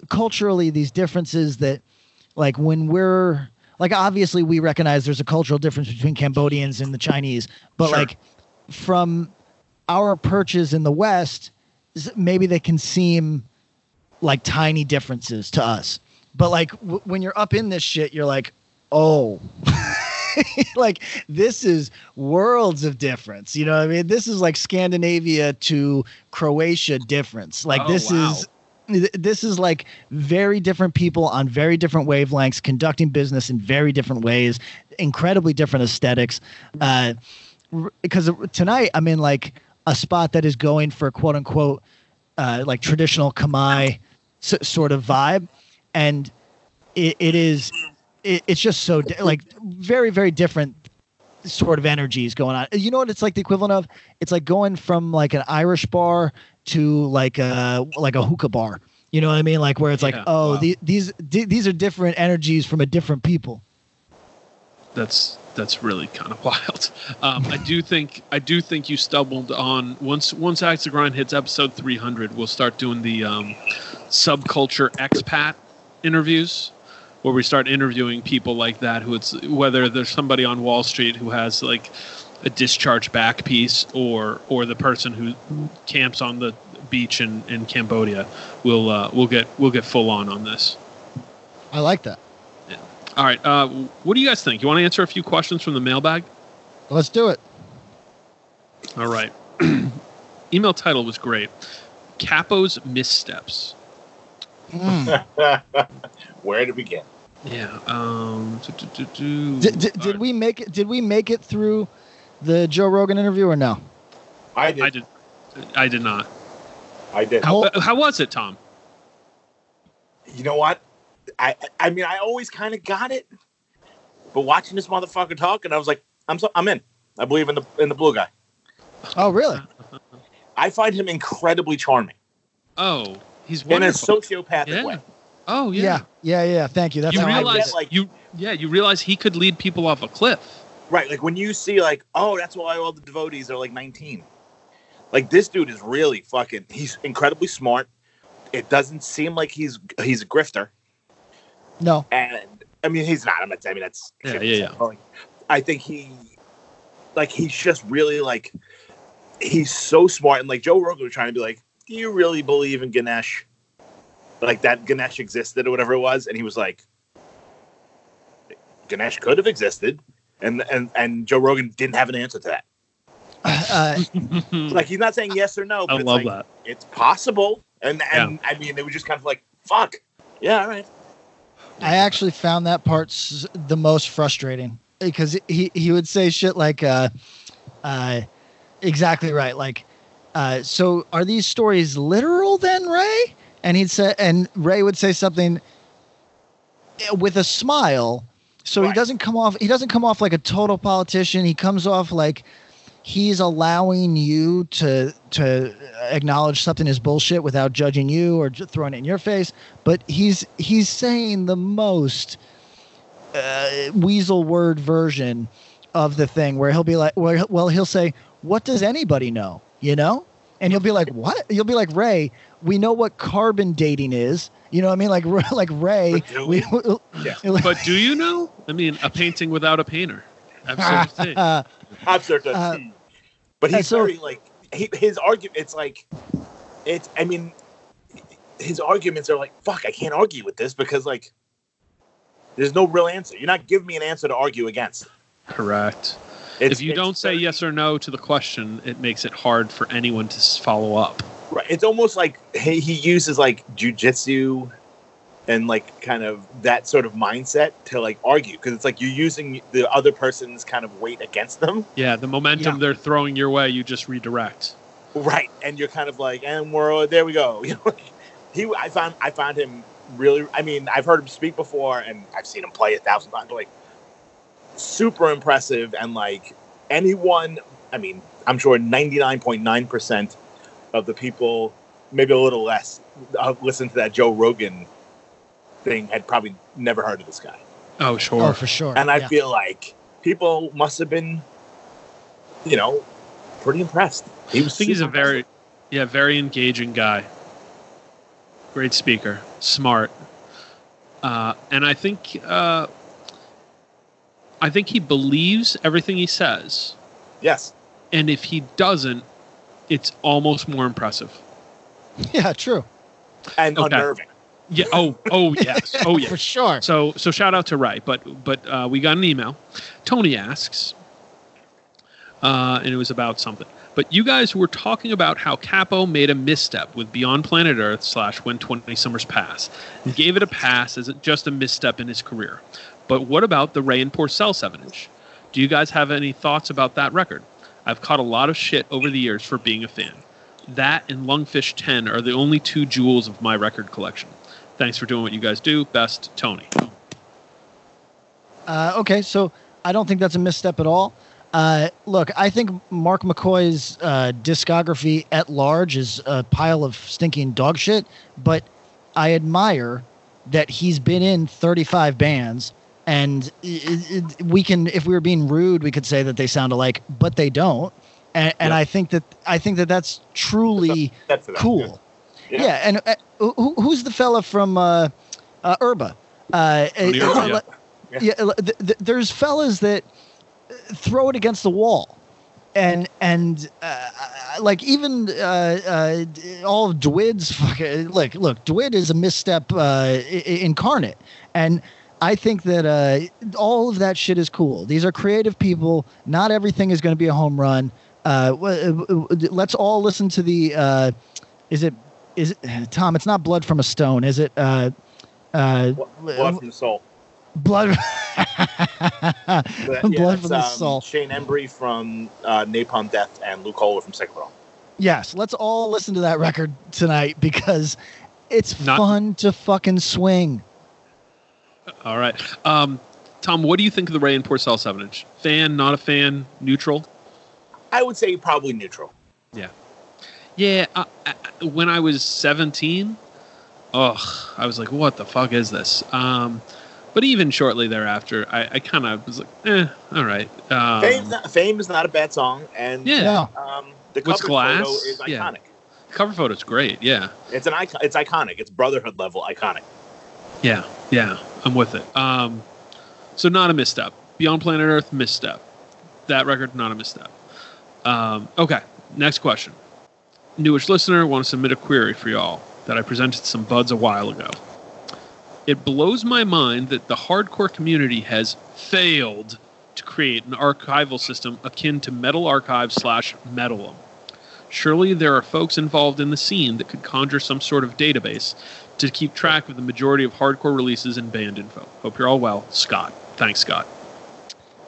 A: culturally these differences that like when we're like obviously we recognize there's a cultural difference between Cambodians and the Chinese, but
C: Sure.
A: like from our perches in the West, maybe they can seem like tiny differences to us. but like w- when you're up in this shit, you're like, oh. like this is worlds of difference you know what i mean this is like scandinavia to croatia difference like
B: Oh,
A: this
B: wow.
A: is this is like very different people on very different wavelengths conducting business in very different ways incredibly different aesthetics uh because tonight i'm in like a spot that is going for quote unquote uh like traditional Khmer s- sort of vibe and it, it is it, it's just so di- like very very different sort of energies going on. You know what it's like the equivalent of? It's like going from like an irish bar to like a like a hookah bar. You know what i mean? Like where it's like oh
B: wow.
A: the, these di- these are different energies from a different people.
B: That's that's really kind of wild. Um, I do think I do think you stumbled on once once Axe to Grind hits episode 300, we'll start doing the um, subculture expat interviews, where we start interviewing people like that. Who it's whether there's somebody on Wall Street who has like a discharge back piece, or or the person who camps on the beach in, in Cambodia. We'll uh, we'll get we'll get full on on this.
A: i like that yeah.
B: All right. Uh, what do you guys think? You want to answer a few questions from the mailbag?
A: let's do it
B: All right. Email title was great. Cappo's missteps.
A: Mm.
C: Where to begin?
B: Yeah. Um. do, do, do, do.
A: did, did, did
B: right.
A: we make it did we make it through the joe rogan interview or no
C: I did.
B: I did. I did not.
C: I did.
B: How, how was it, Tom?
C: You know what? I I mean, I always kind of got it, but watching this motherfucker talk, and I was like, I'm so, I'm in. I believe in the in the blue guy.
A: oh really
C: I find him incredibly charming
B: Oh, he's
C: in a
B: wonderful.
C: sociopathic
B: Yeah.
C: way.
B: Oh yeah.
A: yeah yeah yeah thank you that's
B: you
A: how I
B: realize
C: get, like-
B: you yeah you realize he could lead people off a cliff.
C: Right, like when you see like, oh, that's why all the devotees are like 19. Like this dude is really fucking. He's incredibly smart. It doesn't seem like he's he's a grifter,
A: no
C: and I mean he's not. I'm not. I mean that's
B: Yeah, yeah, yeah.
C: I think he, like he's just really like, he's so smart, and like Joe Rogan was trying to be like, do you really believe in Ganesh? Like that Ganesh existed or whatever it was, and he was like, Ganesh could have existed, and and and Joe Rogan didn't have an answer to that.
A: uh,
C: Like he's not saying yes or no,
B: I
C: but it's
B: love
C: like,
B: that.
C: it's possible. And and I mean, they were just kind of like, fuck, yeah, all right.
A: I actually found that part the most frustrating because he he would say shit like, uh, uh, exactly right. Like, uh, so are these stories literal then, Ray? And he'd say, and Ray would say something eh, with a smile. So he doesn't come off. He doesn't come off like a total politician. He comes off like he's allowing you to to acknowledge something is bullshit without judging you or throwing it in your face but he's he's saying the most uh, weasel word version of the thing where he'll be like well, well he'll say what does anybody know you know and he'll be like what you'll be like ray we know what carbon dating is you know what i mean like like ray
C: But do
A: we,
C: Yeah.
B: But do you know? I mean, a painting without a painter. Absolutely.
A: uh,
C: Absurd.
A: Uh,
C: but he's
A: so-
C: very like he, his argument. It's like it's. I mean, his arguments are like, fuck, I can't argue with this because like there's no real answer. You're not giving me an answer to argue against.
B: Correct.
C: It's,
B: if you don't say yes or no to the question, it makes it hard for anyone to follow up.
C: Right. It's almost like he, he uses like jujitsu and like kind of that sort of mindset to like argue because it's like you're using the other person's kind of weight against them.
B: Yeah, the momentum
A: Yeah.
B: they're throwing your way, you just redirect.
C: Right. And you're kind of like, and we're uh, there we go. You know, he I found I found him really I mean, I've heard him speak before and I've seen him play a thousand times, but like super impressive and like anyone I mean, I'm sure 99.9% of the people, maybe a little less, uh, listen to that Joe Rogan thing had probably never heard of this guy.
B: Oh, sure.
A: oh for sure
C: And I
A: yeah.
C: feel like people must have been, you know, pretty impressed. He was
B: I think he's a
C: super
B: very,
C: impressive.
B: yeah, very engaging guy. Great speaker, smart, uh, and I think, uh, I think he believes everything he says,
C: yes.
B: and if he doesn't, it's almost more impressive.
A: yeah true
C: And
B: Okay.
C: unnerving.
B: Yeah. Oh. Oh yes. Oh yes.
A: for sure.
B: So so shout out to Ray, but but uh, we got an email. Tony asks, uh, and it was about something. But you guys were talking about how Cappo made a misstep with Beyond Planet Earth slash When Twenty Summers Pass, and gave it a pass as just a misstep in his career. But what about the Ray and Porcell seven inch? Do you guys have any thoughts about that record? I've caught a lot of shit over the years for being a fan. That and Lungfish 10 are the only two jewels of my record collection. Thanks for doing what you guys do. Best, Tony.
A: Uh, okay, so I don't think that's a misstep at all. Uh, look, I think Mark McCoy's uh, discography at large is a pile of stinking dog shit, but I admire that he's been in 35 bands. And it, it, we can, if we were being rude, we could say that they sound alike, but they don't. And, and
C: Yeah.
A: I think that I think that that's truly
C: That's for them.
A: cool.
C: Yeah.
A: Yeah, and uh, who, who's the fella from uh, uh, Erba? Uh,
B: Tony Erba,
C: yeah.
A: yeah, th- th- there's fellas that uh, throw it against the wall, and and uh, uh, like even uh, uh, all of Dwid's fucking look look Dwid is a misstep uh, i- i- incarnate, and I think that uh, all of that shit is cool. These are creative people. Not everything is going to be a home run. Uh, w- w- w- let's all listen to the. Uh, is it? Is it Tom? It's not blood from a stone, is it? Uh, uh,
C: Blood from the soul.
A: blood.
C: But,
A: blood from the
C: um,
A: soul.
C: Shane Embury from uh, Napalm Death and Luke Koller from Cyclone.
A: Yes, let's all listen to that record tonight because it's
B: Not-
A: fun to fucking swing.
B: All right. Um, Tom, what do you think of the Ray and Porcell 7 inch? Fan, not a fan, neutral?
C: I would say probably neutral.
B: Yeah. I, I, when I was 17, ugh, I was like, what the fuck is this? Um, but even shortly thereafter, I, I kind of was like, eh, all right. Um,
C: Fame, not, Fame is not a bad song, and
B: Yeah.
A: No.
C: um, the
B: What's
C: cover
B: Glass?
C: photo is
B: Yeah.
C: iconic.
B: cover photo's great. Yeah.
C: It's an icon. It's iconic. It's Brotherhood level iconic.
B: Yeah, yeah, I'm with it. Um, so not a misstep. Beyond Planet Earth, misstep. That record, not a misstep. Um, okay, next question. Newish listener want to submit a query for y'all that I presented some buds a while ago. It blows my mind that the hardcore community has failed to create an archival system akin to Metal Archive slash Metallum. Surely there are folks involved in the scene that could conjure some sort of database to keep track of the majority of hardcore releases and band info. Hope you're all well. Scott. Thanks, Scott.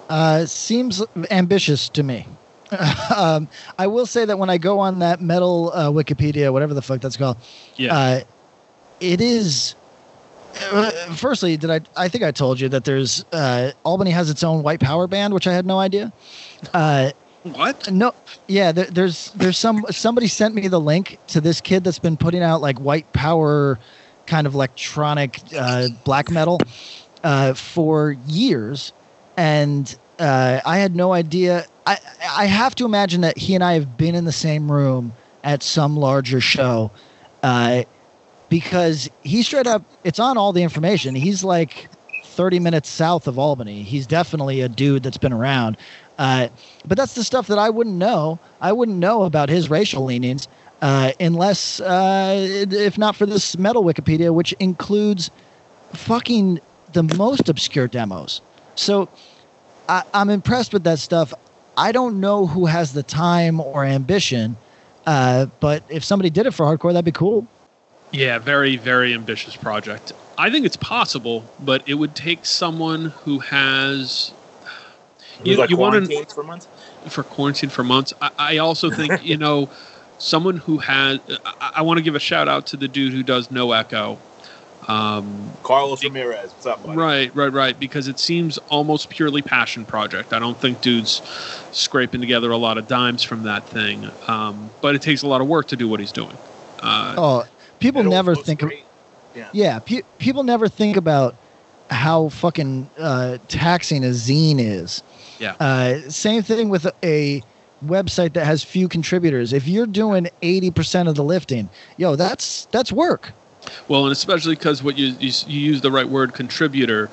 A: Uh, seems ambitious to me. um, I will say that when I go on that metal uh, Wikipedia, whatever the fuck that's called,
B: Yeah.
A: uh, it is. Uh, firstly, did I? I think I told you that there's uh, Albany has its own white power band, which I had no idea.
B: What?
A: no, yeah, there, there's there's some somebody sent me the link to this kid that's been putting out like white power kind of electronic uh, black metal uh, for years, and uh, I had no idea. I I have to imagine that he and I have been in the same room at some larger show, uh, because he straight up it's on all the information. He's like 30 minutes south of Albany. He's definitely a dude that's been around. Uh, but that's the stuff that I wouldn't know. I wouldn't know about his racial leanings uh, unless, uh, if not for this metal Wikipedia, which includes fucking the most obscure demos. So I, I'm impressed with that stuff. I don't know who has the time or ambition, uh, but if somebody did it for hardcore, that'd be cool.
B: Yeah, very, very ambitious project. I think it's possible, but it would take someone who has
C: It was like
B: you want to
C: for months.
B: for quarantine for months. I, I also think you know someone who has. I, I want to give a shout out to the dude who does No Echo. Um,
C: Carlos Ramirez. What's up, buddy?
B: Right, right, right. Because it seems almost purely passion project. I don't think dude's scraping together a lot of dimes from that thing. Um, but it takes a lot of work to do what he's doing. Uh,
A: Oh, people never think of
C: great. Yeah.
A: yeah. Pe- people never think about how fucking uh, taxing a zine is.
B: Yeah.
A: Uh, same thing with a website that has few contributors. If you're doing eighty percent of the lifting, yo, that's that's work.
B: Well, and especially because what you, you you use the right word contributor.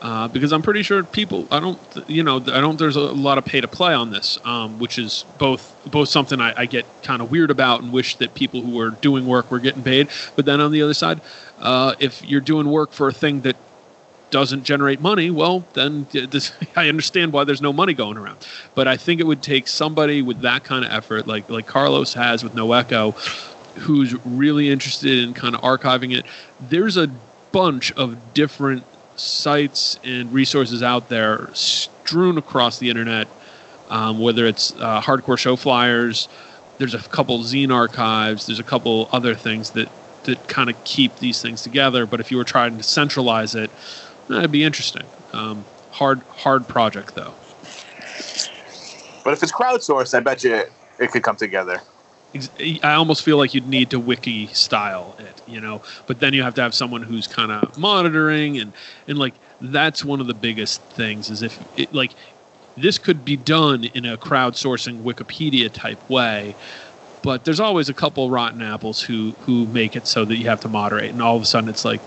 B: Uh, because I'm pretty sure people, I don't, you know, I don't. There's a lot of pay to play on this, um, which is both both something I, I get kind of weird about and wish that people who are doing work were getting paid. But then on the other side, uh, if you're doing work for a thing that doesn't generate money, well, then this, I understand why there's no money going around. But I think it would take somebody with that kind of effort, like like Carlos has with No Echo, who's really interested in kind of archiving it. There's a bunch of different sites and resources out there strewn across the internet, um, whether it's uh, hardcore show flyers. There's a couple zine archives. There's a couple other things that that kind of keep these things together. But if you were trying to centralize it, that'd be interesting. Um, hard hard project though.
C: But if it's crowdsourced, I bet you it could come together.
B: I almost feel like you'd need to wiki style it, you know. But then you have to have someone who's kind of monitoring and and like that's one of the biggest things is if it, like this could be done in a crowdsourcing Wikipedia type way, but there's always a couple rotten apples who who make it so that you have to moderate, and all of a sudden it's like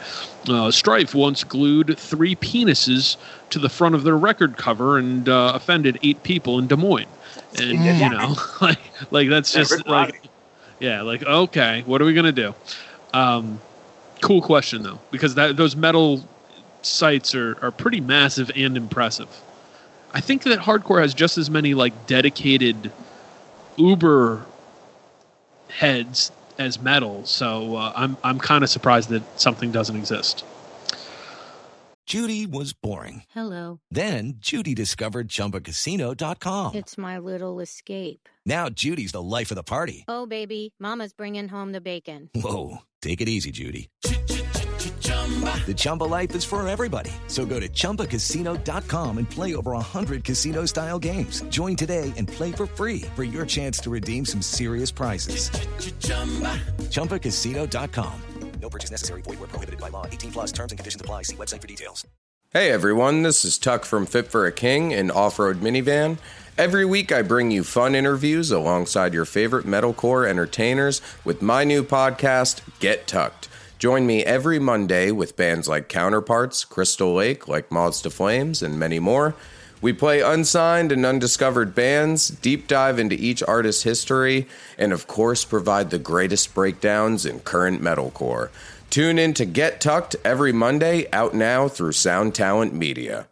B: uh, Strife once glued three penises to the front of their record cover and uh, offended eight people in Des Moines, and you know like like that's
C: Yeah,
B: just
C: Rick
B: like
C: Roddy.
B: yeah like okay what are we gonna do? Um, cool question though because that those metal sites are are pretty massive and impressive. I think that hardcore has just as many like dedicated Uber heads as metal, so uh, I'm I'm kind of surprised that something doesn't exist.
D: Judy was boring.
E: Hello.
D: Then Judy discovered ChumbaCasino.com.
E: It's my little escape.
D: Now Judy's the life of the party.
E: Oh, baby, Mama's bringing home the bacon.
D: Whoa, take it easy, Judy. The Chumba life is for everybody. So go to ChumbaCasino.com and play over 100 casino-style games. Join today and play for free for your chance to redeem some serious prizes. ChumbaCasino.com. No purchase necessary. Void where prohibited by law. 18 plus terms and conditions apply. See website for details.
F: Hey everyone, this is Tuck from Fit for a King, an off road minivan. Every week I bring you fun interviews alongside your favorite metalcore entertainers with my new podcast, Get Tucked. Join me every Monday with bands like Counterparts, Crystal Lake, like Moths to Flames, and many more. We play unsigned and undiscovered bands, deep dive into each artist's history, and of course provide the greatest breakdowns in current metalcore. Tune in to Get Tucked every Monday, out now through Sound Talent Media.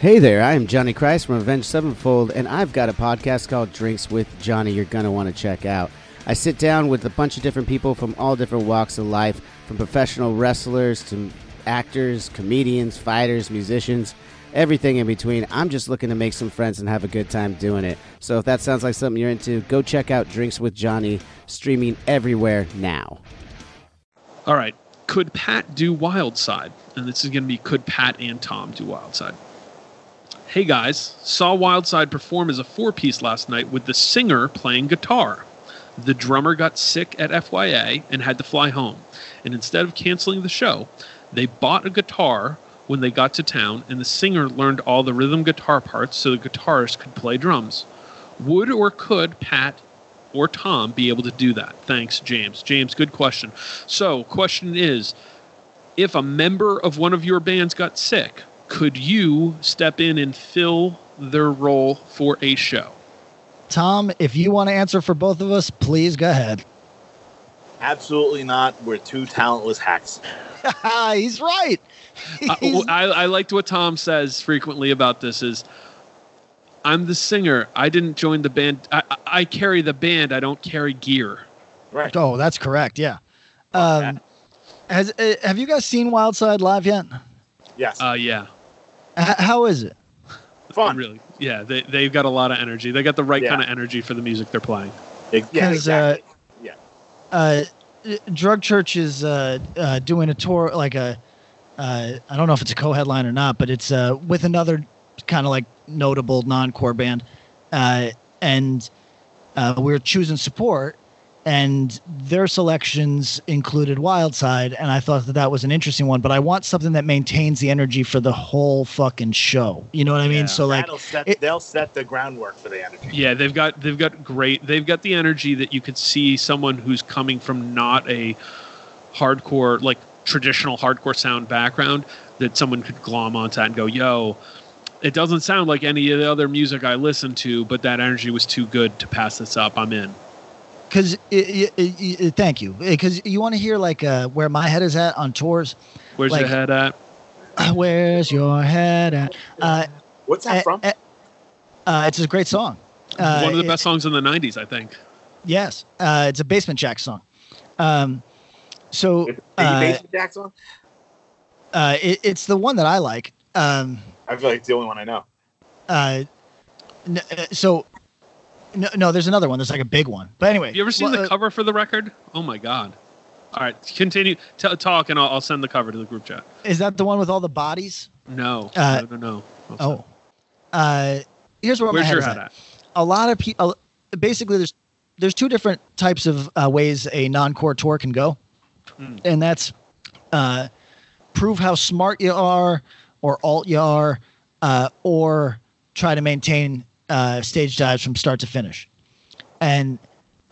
G: Hey there, I am Johnny Christ from Avenged Sevenfold, and I've got a podcast called Drinks with Johnny you're going to want to check out. I sit down with a bunch of different people from all different walks of life, from professional wrestlers to actors, comedians, fighters, musicians, everything in between. I'm just looking to make some friends and have a good time doing it. So if that sounds like something you're into, go check out Drinks with Johnny, streaming everywhere now.
B: All right, could Pat do Wildside? And this is going to be could Pat and Tom do Wildside? Hey guys, saw Wildside perform as a four piece last night with the singer playing guitar. The drummer got sick at FYA and had to fly home. And instead of canceling the show, they bought a guitar when they got to town, and the singer learned all the rhythm guitar parts so the guitarist could play drums. Would or could Pat or Tom be able to do that? Thanks, James. James, good question. So, question is if a member of one of your bands got sick, could you step in and fill their role for a show?
A: Tom, if you want to answer for both of us, please go ahead.
C: Absolutely not. We're two talentless hacks.
A: He's right. He's-
B: I, I liked what Tom says frequently about this is I'm the singer. I didn't join the band. I, I- I carry the band. I don't carry gear.
C: Right.
A: oh, that's correct. Yeah. Um, has uh, have you guys seen Wildside live yet?
C: Yes.
B: Uh, yeah,
A: H- how is it?
C: Fun.
B: really. Yeah, they, they've got a lot of energy. They got the right
C: Yeah.
B: kind of energy for the music they're playing.
C: Yeah,
A: 'Cause, uh,
C: exactly. yeah.
A: uh, Drug Church is uh, uh, doing a tour, like a, uh, I don't know if it's a co-headline or not, but it's uh, with another kind of like notable non-core band, uh, and uh, we are choosing support, and their selections included Wildside, and I thought that that was an interesting one. But I want something that maintains the energy for the whole fucking show. You know what I mean?
C: Yeah.
A: So like,
C: That'll set,
A: it-
C: they'll set the groundwork for the energy.
B: Yeah, they've got they've got great. They've got the energy that you could see someone who's coming from not a hardcore like traditional hardcore sound background that someone could glom onto and go, "Yo, it doesn't sound like any of the other music I listen to, but that energy was too good to pass this up. I'm in."
A: Because thank you because you want to hear like uh, where my head is at on tours
B: Where's
A: Like-
B: your head at?
A: where's your head at uh,
C: What's that
A: uh,
C: from?
A: uh, uh, it's a great song uh,
B: One of the
A: it-
B: best songs in the '90s, I think.
A: yes uh, it's a Basement Jaxx song um, so uh,
C: Basement Jaxx song?
A: uh, it, it's the one that i like um,
C: I feel like it's the only one I know.
A: uh, n- uh, so no, no there's another one there's like a big one but anyway
B: Have you ever seen
A: well,
B: the
A: uh,
B: cover for the record? Oh my god! All right, continue t- talk, and I'll, I'll send the cover to the group chat.
A: is that the one with all the bodies
B: No,
A: Uh,
B: no, no, no.
A: oh uh, here's where my
B: where's
A: head
B: your head
A: at.
B: at?
A: a lot of people basically there's there's two different types of uh, ways a non-core tour can go
B: Mm.
A: and that's uh, prove how smart you are or alt you are uh, or try to maintain uh, stage dives from start to finish and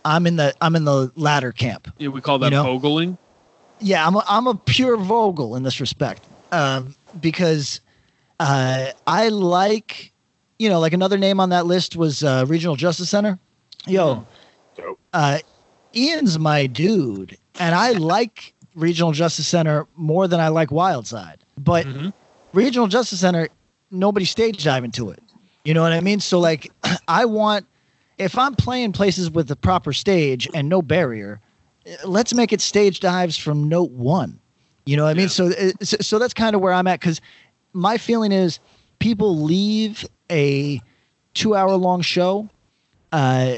A: i'm in the i'm in the latter camp
B: Yeah, we call that
A: You know?
B: vogling.
A: yeah, I'm a, I'm a pure Vogel in this respect um, because uh, I like, you know, like another name on that list was uh, Regional Justice Center. Yo,
C: Dope.
A: uh, Ian's my dude, and I like Regional Justice Center more than I like Wildside. But
B: Mhm.
A: Regional Justice Center, nobody stage diving to it. You know what I mean? So like, I want if I'm playing places with the proper stage and no barrier, let's make it stage dives from note one. You know what I mean?
B: Yeah.
A: So, uh, so, that's kind of where I'm at because my feeling is people leave a two hour long show uh,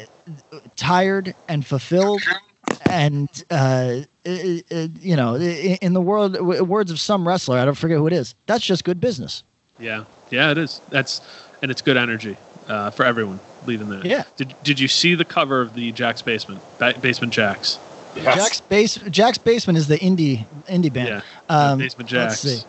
A: tired and fulfilled. And, uh, uh, uh, you know, in the world, w- words of some wrestler, I don't forget who it is, that's just good business.
B: Yeah, yeah, it is. That's and it's good energy uh, for everyone leaving that.
A: Yeah.
B: Did Did you see the cover of the Jack's Basement? Ba- Basement Jaxx.
C: Yes.
A: Jack's base, Jack's basement is the indie indie band.
B: Yeah.
A: Um,
B: Basement
A: let's see.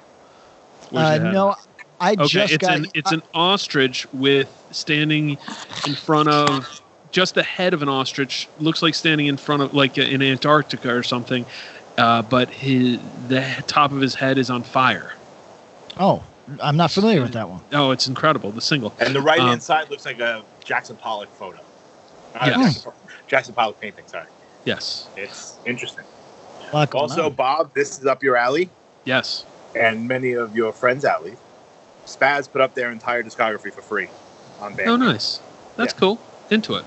A: Uh, no, I
B: Okay,
A: just
B: it's
A: got.
B: an it's an ostrich with standing in front of just the head of an ostrich. Looks like standing in front of like in Antarctica or something. Uh, but his the top of his head is on fire.
A: oh, I'm not familiar with that one.
B: Oh, it's incredible. The single.
C: And the right hand
B: Um,
C: side looks like a Jackson Pollock photo. Uh,
B: Yes.
C: Jackson, Jackson Pollock painting, sorry.
B: Yes.
C: It's interesting.
A: Luck of
C: Also,
A: mine.
C: Bob, this is up your alley
B: Yes.
C: and many of your friends' alley. Spazz put up their entire discography for free on Bandcamp.
B: Oh, nice. That's
C: Yeah.
B: cool. Into it.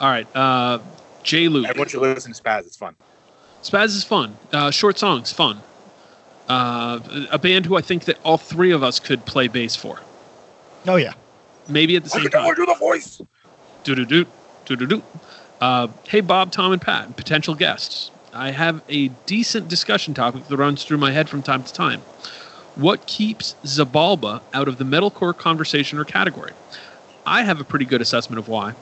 B: All right. Uh, J. Luke.
C: Everyone should listen to Spazz. It's fun.
B: Spazz is fun. Uh, short songs, fun. Uh, a band who I think that all three of us could play bass for.
A: oh yeah,
B: Maybe at the
C: I
B: same
C: can
B: time.
C: never do the voice.
B: Do do do do do do. Uh, hey, Bob, Tom, and Pat, potential guests. I have a decent discussion topic that runs through my head from time to time. What keeps Xibalba out of the metalcore conversation or category? I have a pretty good assessment of why,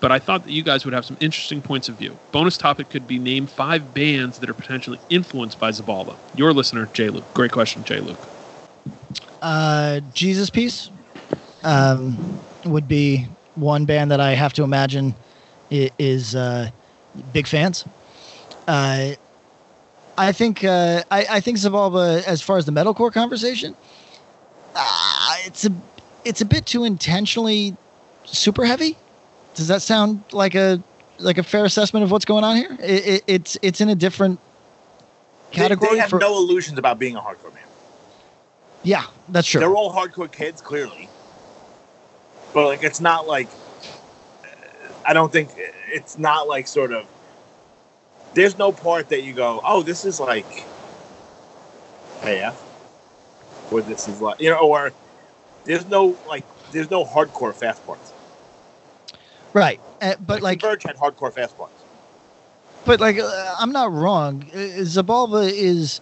B: but I thought that you guys would have some interesting points of view. Bonus topic could be name five bands that are potentially influenced by Xibalba. Your listener, J. Luke. Great question, J. Luke.
A: uh, Jesus Piece um, would be one band that I have to imagine is uh, big fans. Uh, I think uh, I, I think Xibalba, as far as the metalcore conversation, uh, it's a it's a bit too intentionally super heavy. Does that sound like a like a fair assessment of what's going on here? It, it, it's it's in a different
C: They-
A: category
C: They, have
A: for
C: no illusions about being a hardcore band.
A: yeah, that's true.
C: They're all hardcore kids, clearly. But like, it's not like. I don't think it's not like sort of. There's no part that you go, oh, this is like. AF. Or this is like you know, or there's no like there's no hardcore fast parts.
A: Right, uh, but like
C: Converge had hardcore.
A: But like, uh, I'm not wrong. Uh, Xibalba is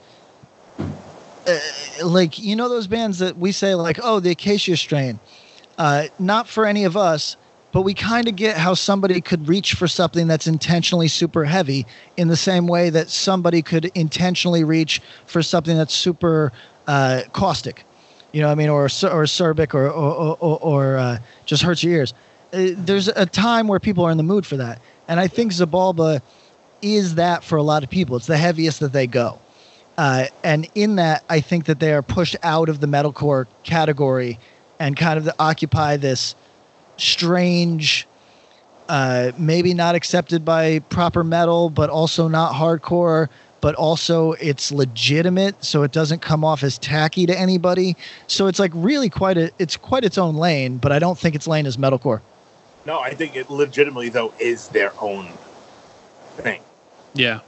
A: uh, like you know those bands that we say like, oh, the Acacia Strain. Uh, not for any of us, but we kind of get how somebody could reach for something that's intentionally super heavy in the same way that somebody could intentionally reach for something that's super uh, caustic. You know what I mean? Or, or acerbic or, or, or, or uh, just hurts your ears. Uh, there's a time where people are in the mood for that. And I think Xibalba is that for a lot of people. It's the heaviest that they go. Uh, and in that, I think that they are pushed out of the metalcore category and kind of occupy this strange, uh, maybe not accepted by proper metal, but also not hardcore, but also it's legitimate, so it doesn't come off as tacky to anybody. So it's like really quite a, it's quite its own lane, but I don't think its lane is metalcore.
C: No, I think it legitimately though is their own thing.
B: Yeah.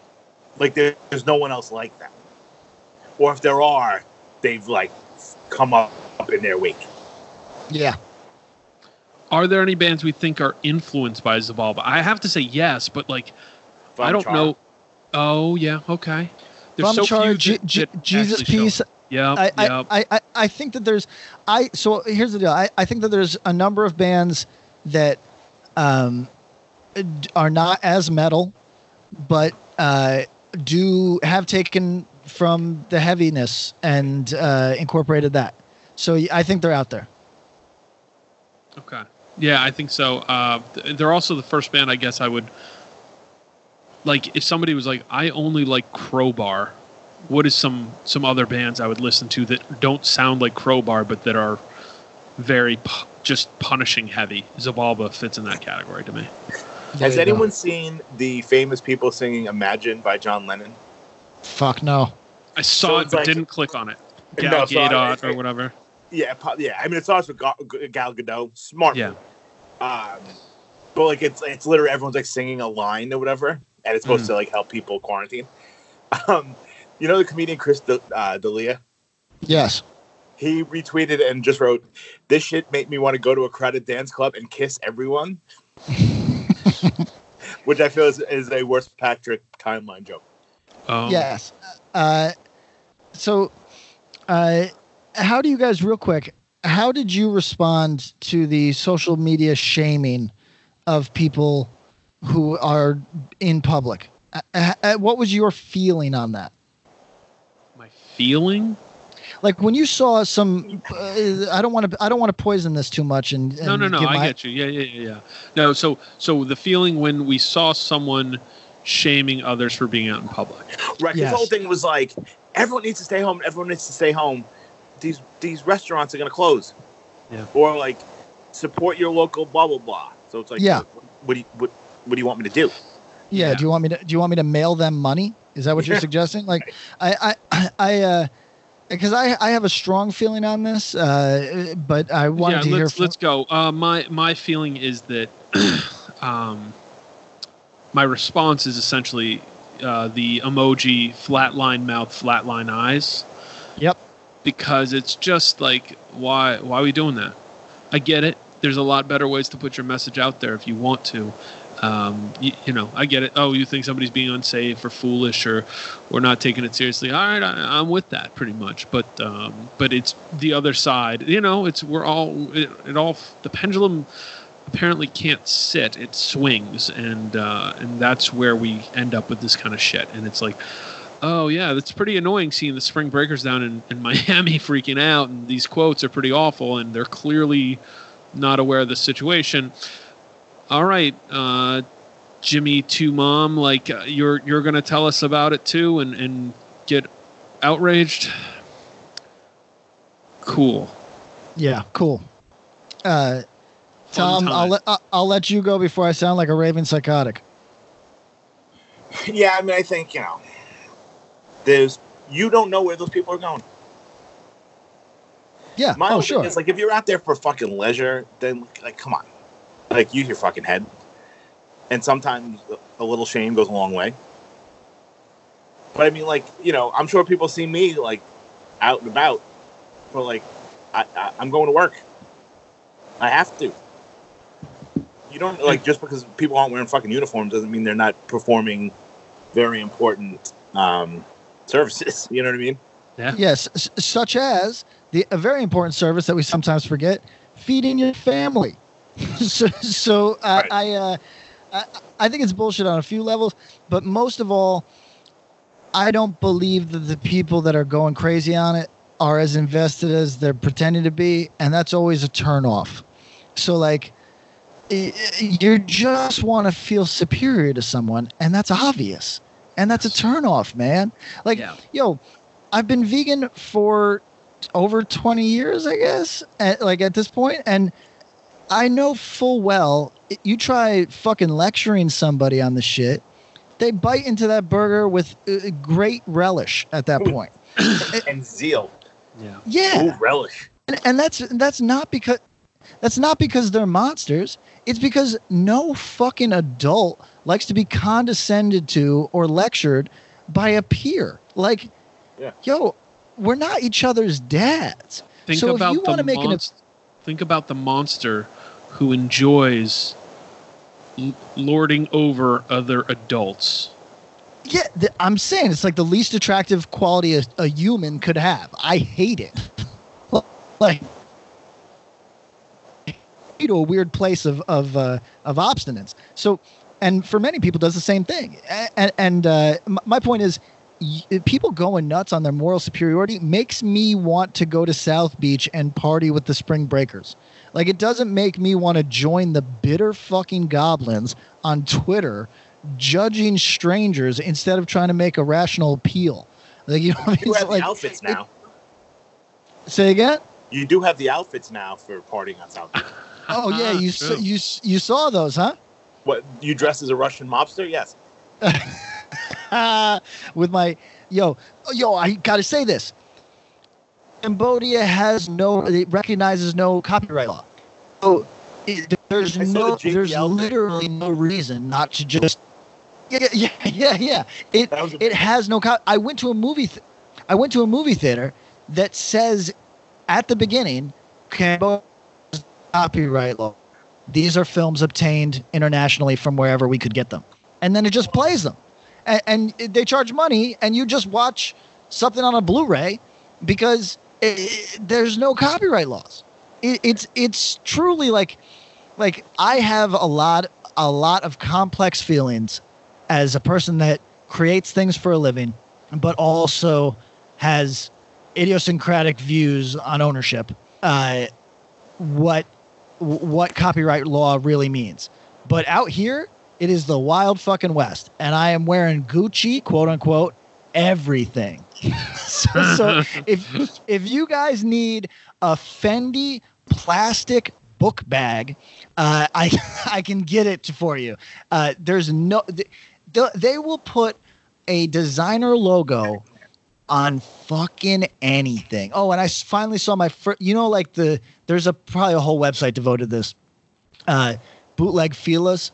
C: Like there, there's no one else like that. Or if there are, they've like come up, up in their wake.
A: Yeah.
B: Are there any bands we think are influenced by Xibalba? I have to say yes, but like I don't
C: Char.
B: know. Oh yeah, okay. There's
A: From
B: so
A: Char,
B: few
A: Je-
B: that-
A: Je-
B: that
A: Jesus
B: actually show
A: Peace.
B: up. Yep,
A: I, I,
B: yep.
A: I, I, I think that there's I so here's the deal. I, I think that there's a number of bands that um, are not as metal, but uh, do have taken from the heaviness and uh, incorporated that. So I think they're out there.
B: Okay. Yeah, I think so. Uh, they're also the first band I guess I would like if somebody was like, I only like Crowbar. What is some some other bands I would listen to that don't sound like Crowbar but that are very pu- just punishing heavy? Xibalba fits in that category to me.
A: There
C: Has
A: you go.
C: anyone seen the famous people singing "Imagine" by John Lennon?
A: Fuck no.
B: I saw
C: So
B: it but
C: like-
B: didn't click on it.
C: No,
B: Gal
C: so I-
B: Gadot
C: I-
B: or whatever.
C: Yeah, yeah. I mean, it starts with Gal Gadot. Smart.
B: Yeah.
C: Um, but like, it's it's literally everyone's like singing a line or whatever, and it's supposed
B: Mm.
C: to like help people quarantine. Um, you know the comedian Chris De- uh, D'Elia?
A: Yes.
C: He retweeted and just wrote, "This shit made me want to go to a crowded dance club and kiss everyone," which I feel is, is a worst Patrick timeline joke.
B: Um,
A: Yes. Uh, so, uh, how do you guys, real quick, how did you respond to the social media shaming of people who are in public? Uh, uh, what was your feeling on that?
B: My feeling?
A: Like when you saw some, uh, I don't want to, I don't want to poison this too much. And, and
B: No, no, no. I
A: my-
B: get you. Yeah, yeah, yeah, yeah. No, so so the feeling when we saw someone shaming others for being out in public.
C: Right.
A: Yes.
C: His whole thing was like, everyone needs to stay home. Everyone needs to stay home. These these restaurants are going to close.
B: Yeah.
C: Or like, support your local blah blah blah. So it's like,
A: Yeah.
C: What, what do you what, what do you want me to do?
A: Yeah,
B: Yeah.
A: Do you want me to? Do you want me to mail them money? Is that what you're suggesting? Like, I, I, I, uh, because I, I have a strong feeling on this, uh, but I wanted
B: yeah,
A: to hear.
B: let's
A: From,
B: let's go. Uh, my my feeling is that um, my response is essentially uh, the emoji flatline mouth, flatline eyes.
A: Yep.
B: Because it's just like why why are we doing that? I get it. There's a lot better ways to put your message out there if you want to. Um, you, you know, I get it. Oh, you think somebody's being unsafe or foolish or or not taking it seriously? All right, I, I'm with that pretty much. But um, but it's the other side. You know, it's we're all it, it all the pendulum apparently can't sit; it swings, and uh, and that's where we end up with this kind of shit. And it's like, oh yeah, that's pretty annoying seeing the spring breakers down in, in Miami freaking out, and these quotes are pretty awful, and they're clearly not aware of the situation. All right, uh, Jimmy Two Mom, like uh, you're you're gonna tell us about it too, and and get outraged. Cool.
A: yeah, cool. Uh, Tom, I'll
B: time.
A: let I'll, I'll let you go before I sound like a raving psychotic.
C: Yeah, I mean, I think you know, there's you don't know where those people are going.
A: Yeah.
C: My
A: oh, sure.
C: thing is like if you're out there for fucking leisure, then like come on, like use your fucking head. And sometimes a little shame goes a long way. But I mean, like you know, I'm sure people see me like out and about, but like I, I, I'm going to work. I have to. You don't like just because people aren't wearing fucking uniforms doesn't mean they're not performing very important um, services. You know what I mean?
B: Yeah.
A: Yes, s- such as the a very important service that we sometimes forget: feeding your family. so, so uh,
C: Right.
A: I, uh, I, I think it's bullshit on a few levels, but most of all, I don't believe that the people that are going crazy on it are as invested as they're pretending to be, and that's always a turnoff. So, like, you just want to feel superior to someone, and that's obvious. and that's a turnoff, man. Like,
B: Yeah.
A: yo, I've been vegan for over 20 years, I guess, at, like at this point, and I know full well you try fucking lecturing somebody on the shit, they bite into that burger with uh, great relish at that point.
C: and zeal.
B: Yeah.
A: Yeah,
C: Ooh, relish.
A: and, and that's that's not because that's not because they're monsters. It's because no fucking adult likes to be condescended to or lectured by a peer. Like,
C: Yeah.
A: yo, we're not each other's dads.
B: Think
A: so
B: about
A: if you
B: the
A: want to make an
B: monst- think about the monster who enjoys l- lording over other adults.
A: Yeah, th- I'm saying it's like the least attractive quality a, a human could have. I hate it. like, you know, a weird place of of uh, of obstinance. So, and for many people, does the same thing. And and uh, my point is, people going nuts on their moral superiority makes me want to go to South Beach and party with the Spring Breakers. Like, it doesn't make me want to join the bitter fucking goblins on Twitter judging strangers instead of trying to make a rational appeal. Like you know, what I mean?
C: You have
A: like-
C: the outfits now.
A: Say again.
C: You do have the outfits now for partying on South Beach.
A: Oh yeah, ah, you s- you you saw those, huh?
C: What you dress as a Russian mobster? Yes.
A: With my yo yo, I gotta say this. Cambodia has no, it recognizes no copyright law. So it, there's no,
C: the
A: there's literally no reason not to just. Yeah, yeah, yeah, yeah. It it has no. Co- I went to a movie. Th- I went to a movie theater that says at the beginning, Cambodia's copyright law. These are films obtained internationally from wherever we could get them, and then it just plays them, and, and they charge money, and you just watch something on a Blu-ray because it, there's no copyright laws. It, it's it's truly like like I have a lot a lot of complex feelings as a person that creates things for a living, but also has idiosyncratic views on ownership. Uh, what what copyright law really means. But out here, it is the wild fucking west, and I am wearing Gucci, quote unquote, everything. so, so if if you guys need a Fendi plastic book bag, uh, I I can get it for you. Uh, there's no they, they will put a designer logo on fucking anything. Oh, and I finally saw my first. You know, like the there's a probably a whole website devoted to this. Uh, bootleg Fila's,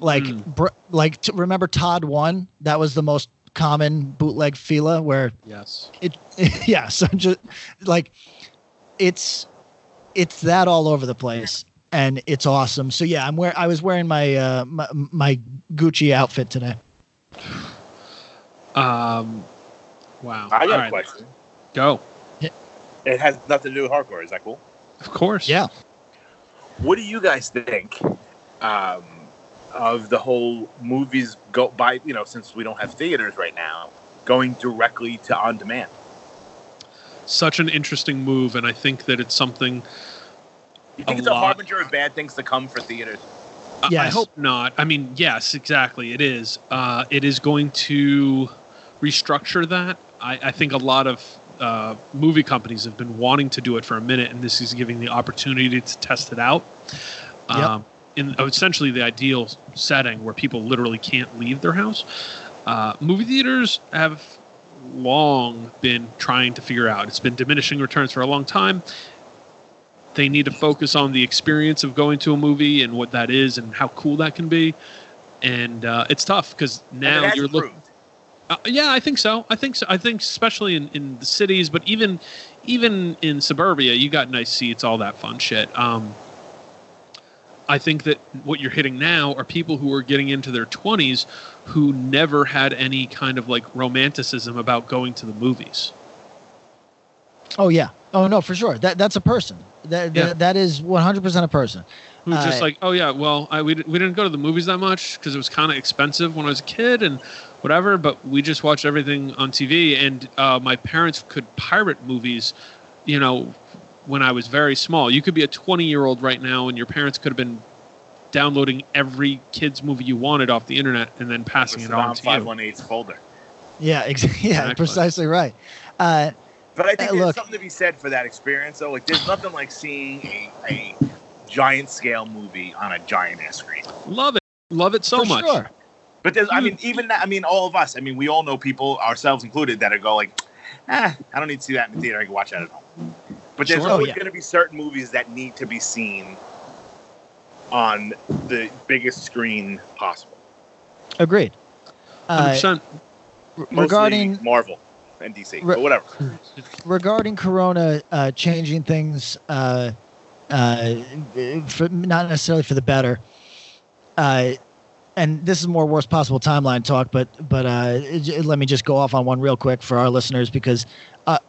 A: like br- like t- remember Todd one? That was the most common bootleg Fila where
B: Yes.
A: it yeah so just like it's it's that all over the place and it's awesome so yeah i'm wear i was wearing my uh my, my gucci outfit today
B: Um. Wow.
C: I got
B: All
C: a
B: right,
C: question.
B: Go.
C: It has nothing to do with hardcore. Is that cool?
B: Of course.
A: yeah
C: What do you guys think um, of the whole movies go by? You know, since we don't have theaters right now, going directly to on demand.
B: Such an interesting move, and I think that it's something.
C: You think
B: A
C: it's a
B: lot.
C: harbinger of bad things to come for theaters?
B: I- I hope not. I mean, yes, exactly. It is. Uh, it is going to restructure that. I, I think a lot of uh, movie companies have been wanting to do it for a minute, and this is giving the opportunity to test it out.
A: Yep.
B: In essentially the ideal setting where people literally can't leave their house. Uh, movie theaters have long been trying to figure out. It's been diminishing returns for a long time they need to focus on the experience of going to a movie and what that is and how cool that can be. And uh, it's tough because now you're looking. Uh, yeah, I think so. I think so. I think especially in, in the cities, but even even in suburbia, you got nice seats, all that fun shit. Um, I think that what you're hitting now are people who are getting into their 20s who never had any kind of like romanticism about going to the movies.
A: oh yeah oh no for sure that that's a person that
B: Yeah.
A: that, that is 100% a person
B: who's just
A: Uh,
B: like, oh yeah, well, I we, we didn't go to the movies that much because it was kind of expensive when I was a kid and whatever. But we just watched everything on TV, and uh, my parents could pirate movies. You know, when I was very small, you could be a 20 year old right now, and your parents could have been downloading every kids movie you wanted off the internet and then passing it on to you.
C: 518's folder.
A: Yeah, ex- yeah,
B: Exactly.
A: precisely right. Uh,
C: But I think
A: Uh,
C: there's
A: look-
C: something to be said for that experience. though. like, there's nothing like seeing a, a giant scale movie on a giant ass screen.
B: Love it. Love it so
A: for
B: much.
A: sure.
C: But there's, I mean, even that, I mean, all of us. I mean, we all know people, ourselves included, that are go like, ah, I don't need to see that in the theater. I can watch that at home. But there's
B: Sure.
A: Oh,
C: always
A: yeah.
C: going to be certain movies that need to be seen on the biggest screen possible.
A: Agreed. Uh,
B: 100%.
A: Regarding
C: Marvel and DC,
A: Re-
C: but whatever.
A: regarding Corona uh, changing things, uh, uh, for, not necessarily for the better. Uh, and this is more worst possible timeline talk, but but uh, j- let me just go off on one real quick for our listeners because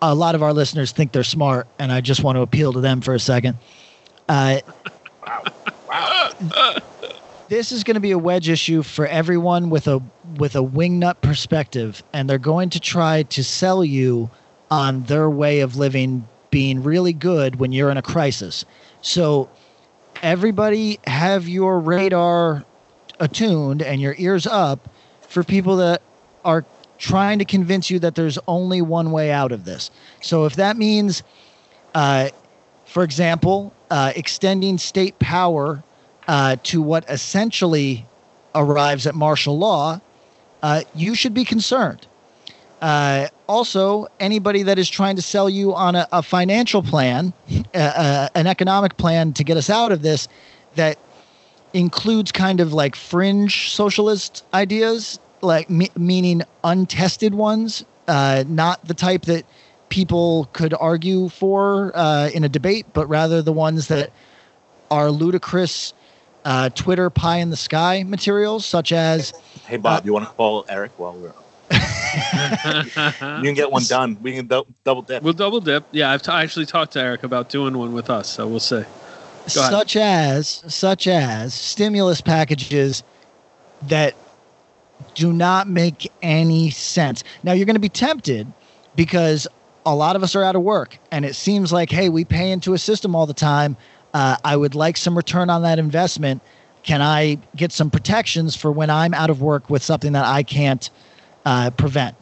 A: a lot of our listeners think they're smart, and I just want to appeal to them for a second. Uh,
C: Wow, wow.
A: this is going to be a wedge issue for everyone with a with a wingnut perspective and they're going to try to sell you on their way of living being really good when you're in a crisis so everybody have your radar attuned and your ears up for people that are trying to convince you that there's only one way out of this so if that means uh, for example uh, extending state power uh, to what essentially arrives at martial law, uh, you should be concerned. Uh, also, anybody that is trying to sell you on a, a financial plan, uh, an economic plan to get us out of this, that includes kind of like fringe socialist ideas, like me- meaning untested ones, uh, not the type that people could argue for uh, in a debate, but rather the ones that are ludicrous uh, Twitter pie in the sky materials, such as
C: Hey, Bob,
A: Uh,
C: you want to call Eric while we're. You can get one done. We can dou- double dip.
B: we'll double dip. Yeah, I've t- actually talked to Eric about doing one with us, so we'll see. Go ahead.
A: such as such as stimulus packages that do not make any sense. Now you're going to be tempted because a lot of us are out of work and it seems like hey, we pay into a system all the time. Uh, I would like some return on that investment. Can I get some protections for when I'm out of work with something that I can't uh, prevent?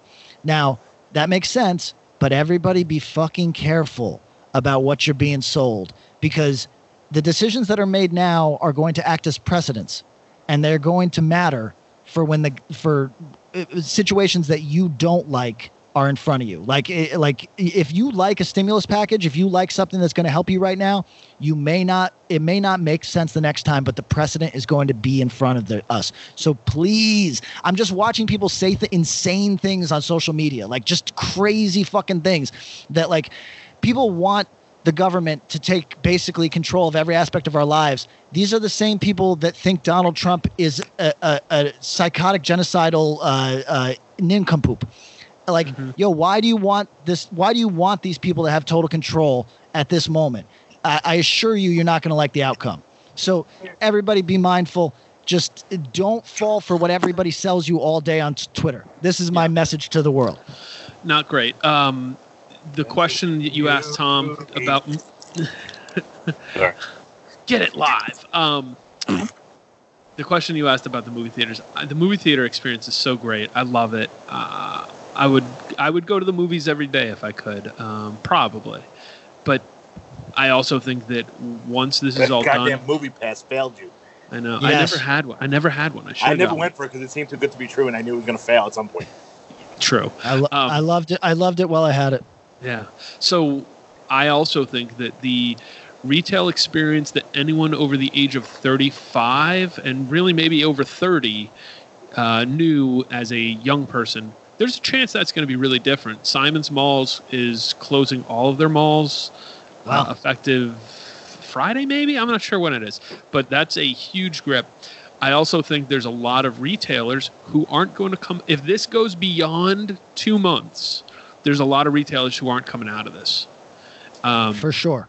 A: Now, that makes sense, but everybody be fucking careful about what you're being sold because the decisions that are made now are going to act as precedents and they're going to matter for when the for uh, situations that you don't like are in front of you. Like like if you like a stimulus package if you like something that's going to help you right now you may not it may not make sense the next time but the precedent is going to be in front of the, us. So please i'm just watching people say insane things on social media like just crazy fucking things that like people want the government to take basically control of every aspect of our lives. These are the same people that think Donald Trump is a, a, a psychotic, genocidal uh, uh, nincompoop. Like, yo, why do you want this? Why do you want these people to have total control at this moment? I, I assure you, you're not going to like the outcome. So, everybody, be mindful. Just don't fall for what everybody sells you all day on t- Twitter. This is my message to the world.
B: Not great. Um, the question that you asked Tom about get it live. Um, the question you asked about the movie theaters, uh, the movie theater experience is so great. I love it. Uh, I would I would go to the movies every day if I could, um, probably. But I also think that once this is all
C: goddamn
B: done,
C: movie pass failed you.
B: I know I never had one. I never had one. I should.
C: I never went for it because it seemed too good to be true, and I knew it was going to fail at some point.
B: True.
A: I, lo-
B: Um,
A: I loved it. I loved it while I had it.
B: Yeah. So I also think that the retail experience that anyone over the age of 35 and really maybe over 30 uh, knew as a young person, there's a chance that's going to be really different. Simon's Malls is closing all of their malls uh, effective Friday, maybe? I'm not sure when it is, but that's a huge grip. I also think there's a lot of retailers who aren't going to come. If this goes beyond two months, there's a lot of retailers who aren't coming out of this. Um,
A: for sure.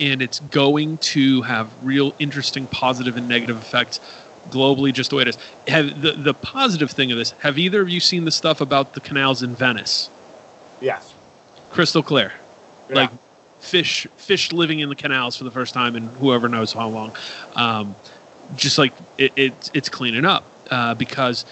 B: and it's going to have real interesting positive and negative effects globally just the way it is have the, the positive thing of this have either of you seen the stuff about the canals in venice
C: Yes.
B: crystal clear
C: Yeah.
B: like fish fish living in the canals for the first time in whoever knows how long um, just like it, it's it's cleaning up uh, because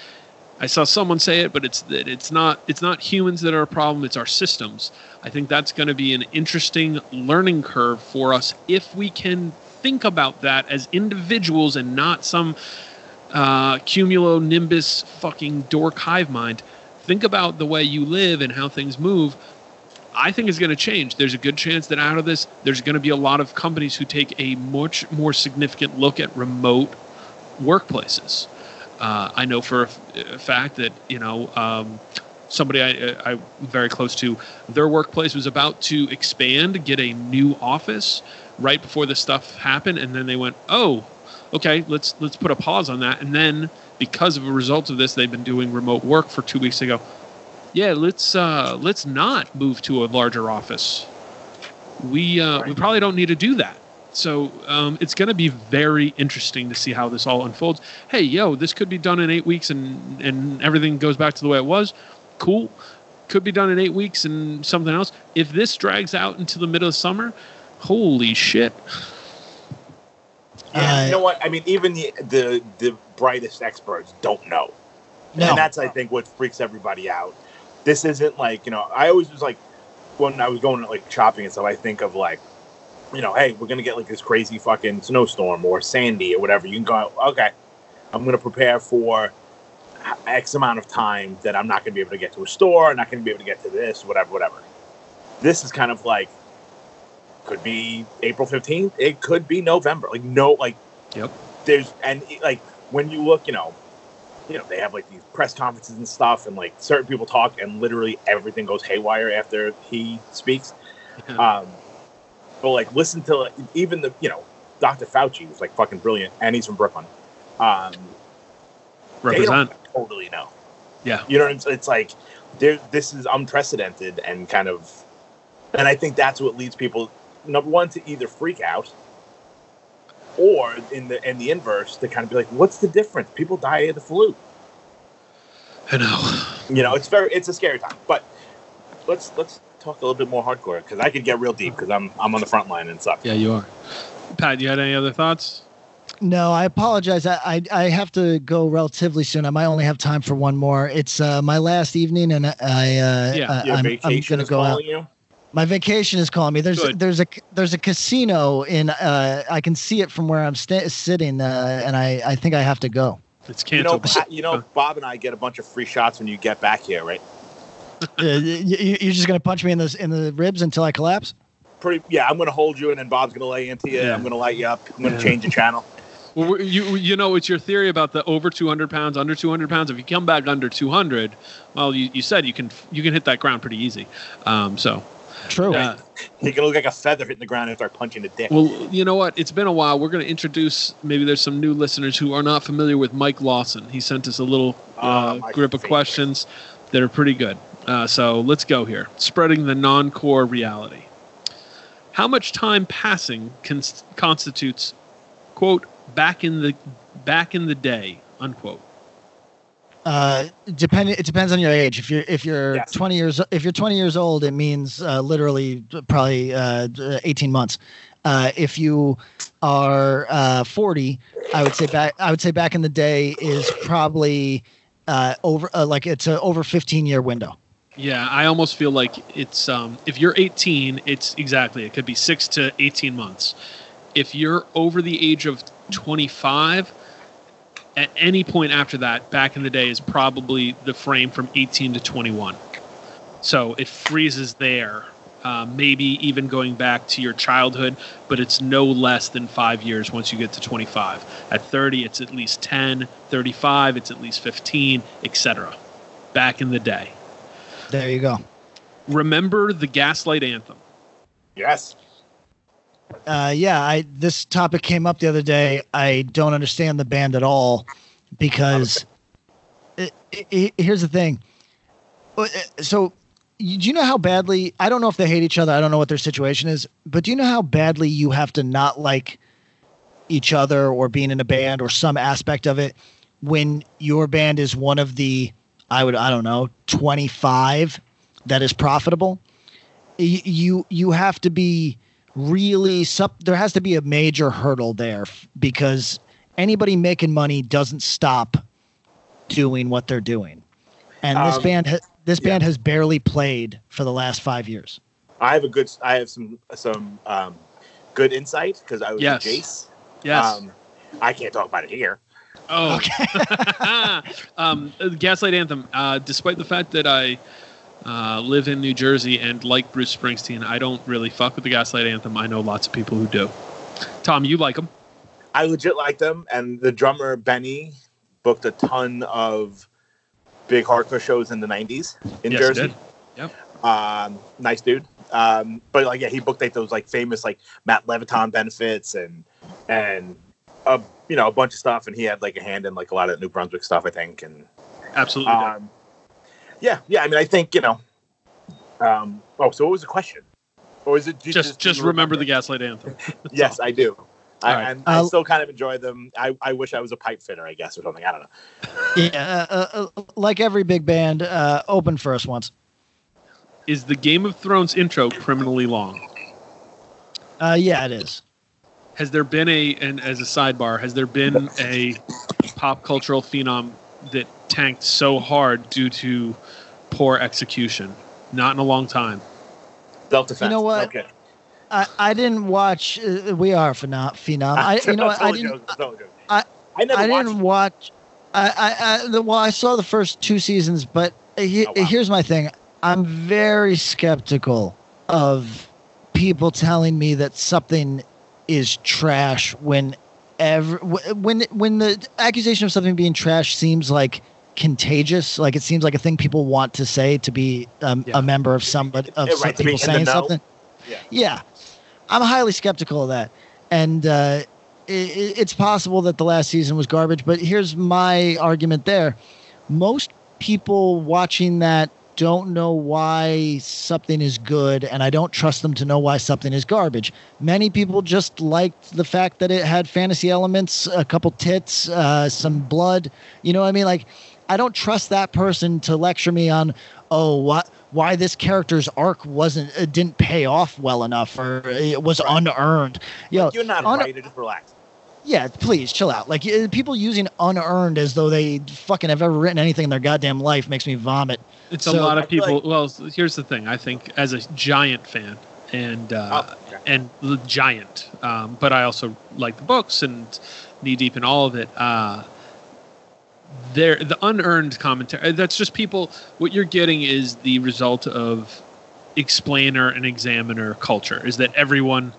B: I saw someone say it, but it's that it's not it's not humans that are a problem; it's our systems. I think that's going to be an interesting learning curve for us if we can think about that as individuals and not some uh, cumulonimbus fucking dork hive mind. Think about the way you live and how things move. I think is going to change. There's a good chance that out of this, there's going to be a lot of companies who take a much more significant look at remote workplaces. Uh, I know for a, f- a fact that you know um, somebody I, I'm very close to, their workplace was about to expand, get a new office right before this stuff happened, and then they went, "Oh, okay, let's let's put a pause on that." And then because of a result of this, they've been doing remote work for two weeks. They go, "Yeah, let's uh, let's not move to a larger office. We uh, we probably don't need to do that." So um, it's going to be very interesting to see how this all unfolds. Hey, yo, this could be done in eight weeks, and and everything goes back to the way it was. Cool. Could be done in eight weeks and something else. If this drags out into the middle of summer, holy shit!
C: Yeah,
A: Uh,
C: you know what? I mean, even the the the brightest experts don't know,
A: No.
C: and that's I think what freaks everybody out. This isn't like you know. I always was like when I was going like shopping and stuff. I think of like, you know, hey, we're gonna get like this crazy fucking snowstorm or sandy or whatever. You can go, okay, I'm gonna prepare for X amount of time that I'm not gonna be able to get to a store, I'm not gonna be able to get to this, whatever, whatever. This is kind of like could be April 15th. It could be November. Like no, like
B: Yep.
C: there's and like when you look, you know, you know they have like these press conferences and stuff, and like certain people talk, and literally everything goes haywire after he speaks. Um, but like listen to like, even the you know Dr. Fauci was like fucking brilliant, and he's from Brooklyn. Um,
B: Represent.
C: totally know.
B: Yeah.
C: You know what I'm saying? It's like there this is unprecedented and kind of and I think that's what leads people number one to either freak out or in the in the inverse to kind of be like, what's the difference? People die of the flu.
B: I know.
C: You know, it's very it's a scary time. But let's let's talk a little bit more hardcore because I could get real deep because I'm I'm on the front line and stuff.
B: Yeah, you are. Pat, you had any other thoughts?
A: No, I apologize. I, I I have to go relatively soon. I might only have time for one more. It's uh, my last evening, and I uh,
B: Yeah,
A: uh,
C: Your
A: I'm, I'm gonna go out.
C: you.
A: My vacation is calling me. There's
B: Good.
A: there's a there's a casino in. Uh, I can see it from where I'm sta- sitting, uh, and I I think I have to go.
B: It's
C: You know, you know, Bob and I get a bunch of free shots when you get back here, right?
A: uh, you, you're just gonna punch me in the in the ribs until I collapse.
C: Pretty, yeah. I'm gonna hold you, and then Bob's gonna lay into you.
B: Yeah.
C: I'm gonna light you up. I'm gonna
B: Yeah.
C: change the channel.
B: Well, you you know it's your theory about the over 200 pounds, under 200 pounds. If you come back under 200, well, you, you said you can you can hit that ground pretty easy. Um, so,
A: True.
B: uh,
C: He can look like a feather hitting the ground and start punching the dick.
B: well, you know what? It's been a while. We're going to introduce. Maybe there's some new listeners who are not familiar with Mike Lawson. He sent us a little
C: Ah,
B: uh,
C: my
B: grip of questions that are pretty good. Uh, so let's go here. Spreading the non-core reality. How much time passing cons- constitutes, quote, back in the back in the day, unquote.
A: Uh, depending, it depends on your age. If you're if you're
C: Yes.
A: 20 years if you're 20 years old, it means uh, literally probably uh, 18 months. Uh, if you are uh, 40, I would say back I would say back in the day is probably uh, over uh, like it's a over 15 year window.
B: Yeah, I almost feel like it's um, if you're 18, it's exactly it could be six to 18 months. If you're over the age of 25, at any point after that, back in the day, is probably the frame from 18 to 21. So it freezes there. Uh, maybe even going back to your childhood, but it's no less than five years once you get to 25. At 30, it's at least 10. 35, it's at least 15, etc. Back in the day
A: There you go.
B: remember the gaslight anthem
C: yes.
A: Uh, yeah, I this topic came up the other day. I don't understand the band at all because it, it, here's the thing. Uh, So, you- do you know how badly? I don't know if they hate each other. I don't know what their situation is, but do you know how badly you have to not like each other or being in a band or some aspect of it when your band is one of the I would I don't know 25 that is profitable. Y- You you have to be really sup there has to be a major hurdle there f- because anybody making money doesn't stop doing what they're doing. And this
C: Um,
A: band ha- this
C: yeah.
A: band has barely played for the last 5 years.
C: I have a good. I have some some um, good insight because I was
B: Yes.
C: Jace.
B: Yes.
C: Um, I can't talk about it here.
B: Oh. um, uh, Gaslight Anthem. Uh, despite the fact that I uh, live in New Jersey and like Bruce Springsteen, I don't really fuck with the Gaslight Anthem. I know lots of people who do. Tom, you like them?
C: I legit like them, and the drummer Benny booked a ton of big hardcore shows in the '90s in
B: Yes, he
C: Jersey.
B: did. Yep.
C: Um, nice dude. Um, but like, yeah, he booked like those like famous like Matt Leviton benefits and and a you know a bunch of stuff, and he had like a hand in like a lot of New Brunswick stuff, I think, and
B: Absolutely.
C: um, yeah, yeah. I mean, I think you know. Um, oh, so what was the question? Or is it you
B: just just
C: you
B: remember the Gaslight Anthem.
C: Yes,
B: all.
C: I do. I,
B: All right.
C: and I
A: Uh,
C: still kind of enjoy them. I, I wish I was a pipe fitter, I guess, or something. I don't know.
A: Yeah, uh, uh, like every big band, uh, open us once.
B: Is the Game of Thrones intro criminally long?
A: Uh, yeah, it is.
B: Has there been a, and as a sidebar, has there been a pop cultural phenom that tanked so hard due to poor execution? Not in a long time.
C: Self defense.
A: You know what?
C: Okay.
A: I, I didn't watch. Uh, we are phenom. phenom. I, you know what? I didn't. I-
C: I never
A: I
C: watched.
A: didn't watch. I, I, I the, well, I saw the first two seasons, but he,
C: Oh, wow.
A: here's my thing. I'm very skeptical of people telling me that something is trash when ever when when the accusation of something being trash seems like contagious like it seems like a thing people want to say to be um,
B: Yeah.
A: a member of somebody of
C: Yeah,
A: some
C: right, to be
A: people saying something.
C: Yeah.
A: yeah. I'm highly skeptical of that. And uh i i- it's possible that the last season was garbage but here's my argument there. Most people watching that don't know why something is good and i don't trust them to know why something is garbage many people just liked the fact that it had fantasy elements a couple tits uh, some blood you know what i mean like i don't trust that person to lecture me on oh what why this character's arc wasn't it didn't pay off well enough or it was unearned Yo,
C: You're not
A: un-
C: right. Relax.
A: Yeah, please chill out. Like uh, people using unearned as though they fucking have ever written anything in their goddamn life makes me vomit.
B: It's a lot of people.
C: like-
B: well, here's the thing. I think as a giant fan and uh,
C: Oh, okay.
B: and the giant, um, but I also like the books and knee deep in all of it. Uh, there, the unearned commentary. That's just people. What you're getting is the result of explainer and examiner culture. Is that everyone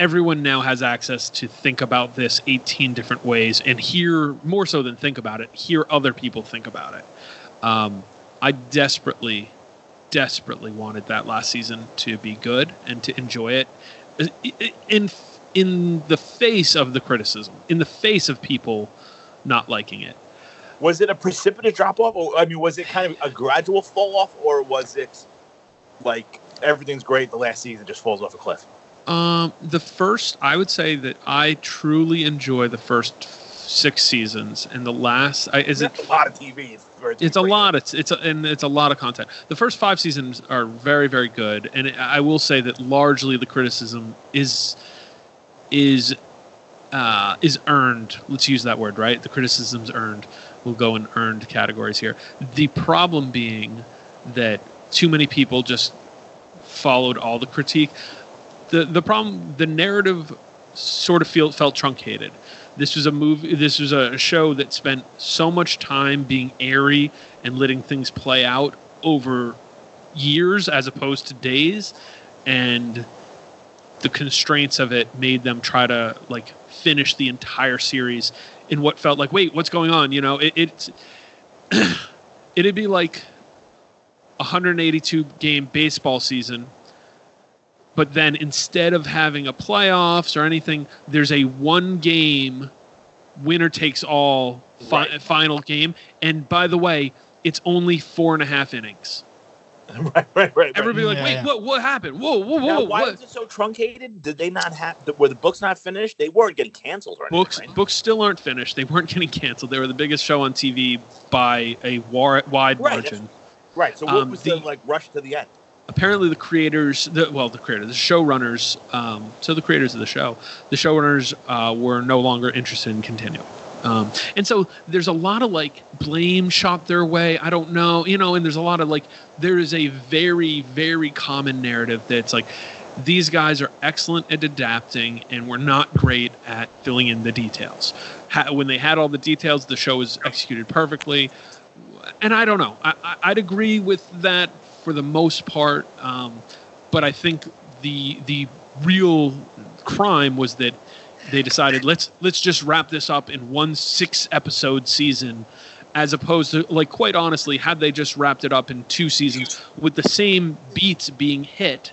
B: everyone now has access to think about this 18 different ways and hear more so than think about it hear other people think about it um, i desperately desperately wanted that last season to be good and to enjoy it in in the face of the criticism in the face of people not liking it
C: Was it a precipitous drop off? Or I mean, was it kind of a gradual fall off, or was it like everything's great, the last season just falls off a cliff?
B: Um, the first, I would say that I truly enjoy the first six seasons, and the last, I, is it?
C: A lot of TV. for it
B: It's a lot. It's it's a, and it's a lot of content. The first five seasons are very very good, and I will say that largely the criticism is is uh, is earned. Let's use that word, right? The criticism's earned. We'll go in earned categories here. The problem being that too many people just followed all the critique. The the problem, the narrative sort of feel, felt truncated. This was a movie. This was a show that spent so much time being airy and letting things play out over years as opposed to days, and the constraints of it made them try to like finish the entire series in what felt like wait what's going on you know it, it's it'd be like a 182 game baseball season but then instead of having a playoffs or anything there's a one game winner takes all fi-
C: Right.
B: final game and by the way it's only four and a half innings
C: right, right, right. right.
B: everybody like
A: Yeah,
B: wait
A: yeah.
B: what what happened whoa whoa whoa
C: Now, why
B: what?
C: was it so truncated? Did they not have? Were the books not finished? They weren't getting canceled or anything.
B: books
C: right?
B: books still aren't finished they weren't getting canceled they were the biggest show on tv by a war- wide
C: Right,
B: margin
C: Right. So what
B: Um,
C: was
B: the-
C: the like rush to the end?
B: Apparently the creators, the, well, the creators, the showrunners, um, so the creators of the show, the showrunners uh, were no longer interested in continuing. Um, and so there's a lot of like blame shot their way. I don't know, you know, and there's a lot of like, there is a very, very common narrative that's like, these guys are excellent at adapting and we're not great at filling in the details. Ha- when they had all the details, the show was executed perfectly. And I don't know. I, I'd agree with that for the most part, um, but I think the the real crime was that they decided let's let's just wrap this up in one six episode season as opposed to like quite honestly had they just wrapped it up in two seasons with the same beats being hit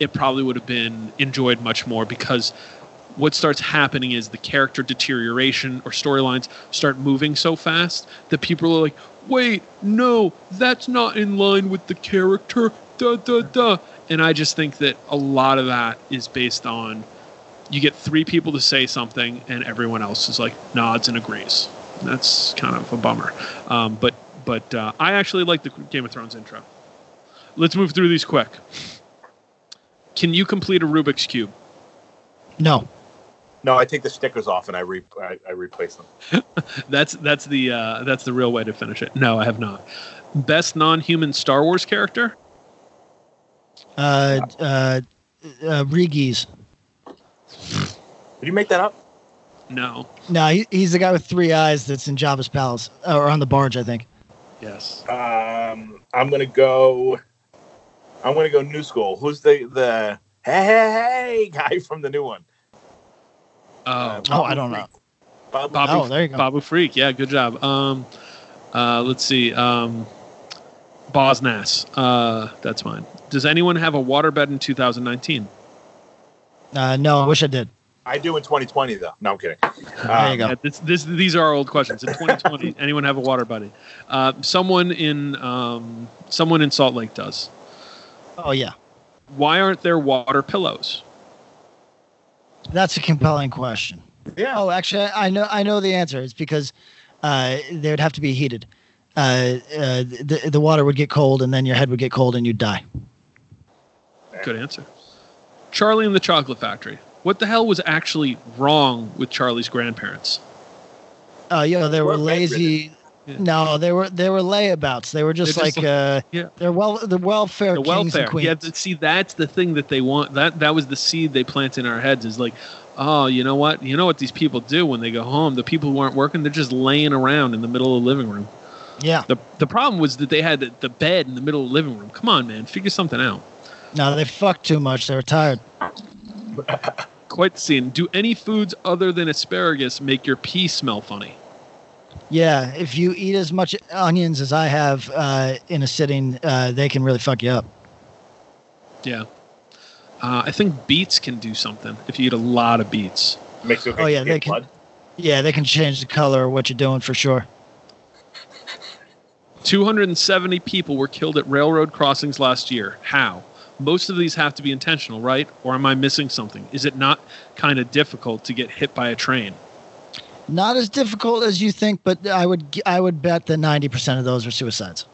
B: it probably would have been enjoyed much more because what starts happening is the character deterioration or storylines start moving so fast that people are like, wait, no, that's not in line with the character. Da da da. And I just think that a lot of that is based on you get three people to say something and everyone else is like nods and agrees. That's kind of a bummer. Um, but but uh, I actually like the Game of Thrones intro. Let's move through these quick. Can you complete a Rubik's cube?
A: No.
C: No, I take the stickers off and I re I, I replace them.
B: That's that's the uh, that's the real way to finish it. No, I have not. Best non-human Star Wars character?
A: Uh, uh, uh, Ree-Yees.
C: Did you make that up?
B: No.
A: No, he, he's the guy with three eyes that's in Jabba's palace or on the barge, I think.
B: Yes.
C: Um, I'm gonna go. I'm gonna go new school. Who's the the hey hey hey guy from the new one?
B: Oh,
A: Oh, I don't know.
C: Bob,
B: Babu,
A: Oh, there you go.
B: Babu Frik. Yeah, good job. Um, uh, let's see. Um, Bosnas. Uh, that's mine. Does anyone have a waterbed in 2019?
A: Uh, no, I wish I did.
C: I do in 2020 though. No, I'm kidding.
A: There you go.
B: Yeah, this, this, these are our old questions. In 2020, anyone have a water buddy? Uh, someone in um, someone in Salt Lake does.
A: Oh yeah,
B: Why aren't there water pillows?
A: That's a compelling question.
C: Yeah.
A: Oh, actually, I I know I know the answer. It's because uh, they would have to be heated. Uh, uh, the the water would get cold, and then your head would get cold, and you'd die.
B: Good answer. Charlie and the Chocolate Factory. What the hell was actually wrong with Charlie's grandparents?
A: Uh, you know, they were
C: We're
A: lazy.
B: Yeah.
A: No, they were they were layabouts. They were just
B: just
A: like
B: like-
A: uh,
B: Yeah.
A: they're well the welfare
B: the
A: kings
B: welfare.
A: and queens.
B: Yeah, see, that's the thing that they want. That that was the seed they plant in our heads. Is like, oh, you know what? You know what these people do when they go home? The people who aren't working, they're just laying around in the middle of the living room.
A: yeah.
B: The the problem was that they had the, the bed in the middle of the living room. Come on, man, figure something out.
A: No, they fucked too much. They were tired.
B: Quite the scene. Do any foods other than asparagus make your pee smell funny?
A: Yeah, if you eat as much onions as I have uh, in a sitting, uh, they can really fuck you up.
B: Yeah. Uh, I think beets can do something if you eat a lot of beets.
C: Makes you
A: Oh, yeah, they can-
C: blood.
A: Yeah, they can change the color of what you're doing for sure.
B: 270 people were killed at railroad crossings last year. How? Most of these have to be intentional, right? Or am I missing something? Is it not kind of difficult to get hit by a train?
A: Not as difficult as you think, but I would g- I would bet that ninety percent of those are suicides.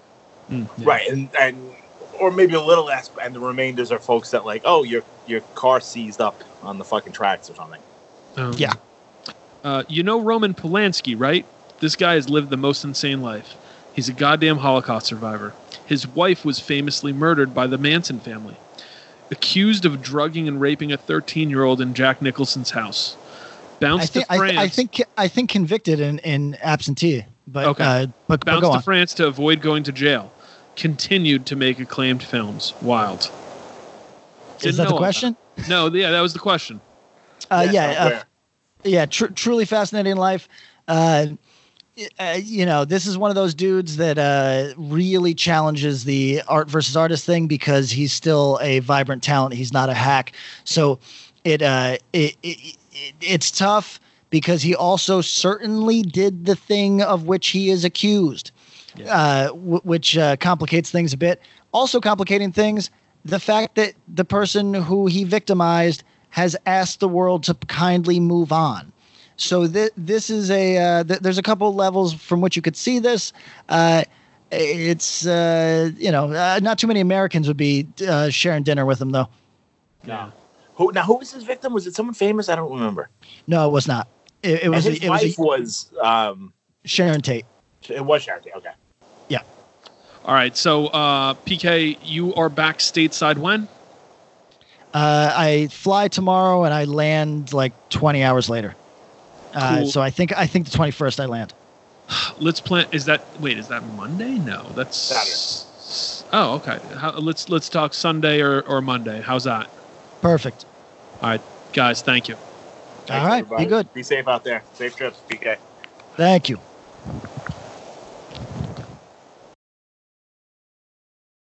B: Mm, yeah.
C: Right, and and or maybe a little less, and the remainders are folks that like, oh, your your car seized up on the fucking tracks or something.
B: Um,
A: Yeah.
B: Uh, you know Roman Polanski, right? This guy has lived the most insane life. He's a goddamn Holocaust survivor. His wife was famously murdered by the Manson family. Accused of drugging and raping a 13 year old in Jack Nicholson's house. Bounced
A: I think
B: to France.
A: th- I think I think convicted in, in absentee, but
B: Okay.
A: uh, but, but
B: bounced
A: go
B: to
A: on.
B: France to avoid going to jail. Continued to make acclaimed films. Wild.
A: Is
B: Didn't
A: that the
B: all
A: question?
B: No, yeah, that was the question.
A: Uh, yeah,
C: so
A: uh, yeah, tr- truly fascinating life. Uh, uh, you know, this is one of those dudes that uh, really challenges the art versus artist thing because he's still a vibrant talent. He's not a hack. So it, uh, it, it, it it's tough because he also certainly did the thing of which he is accused, uh, w- which uh, complicates things a bit. Also complicating things, the fact that the person who he victimized has asked the world to kindly move on. So th- this is a uh, th- there's a couple levels from which you could see this. Uh, It's uh, you know uh, not too many Americans would be uh, sharing dinner with him though.
C: No. Who now? Who was his victim? Was it someone famous? I don't remember.
A: No, it was not. It, it was
C: and his
A: it was
C: wife
A: a,
C: was. Um,
A: Sharon Tate.
C: it was Sharon Tate. Okay. Yeah.
B: All right. So, uh, PK, you are back stateside when?
A: Uh, I fly tomorrow and I land like 20 hours later. Uh,
B: Cool.
A: So I think I think the 21st I land.
B: Let's plan. Is that wait? Is that Monday? No, that's
C: Saturday.
B: Oh, okay. How, let's let's talk Sunday or, or Monday. How's that?
A: Perfect.
B: All right, guys. Thank you.
A: All right, be good.
C: Be safe out there. Safe trips, PK.
A: Thank you.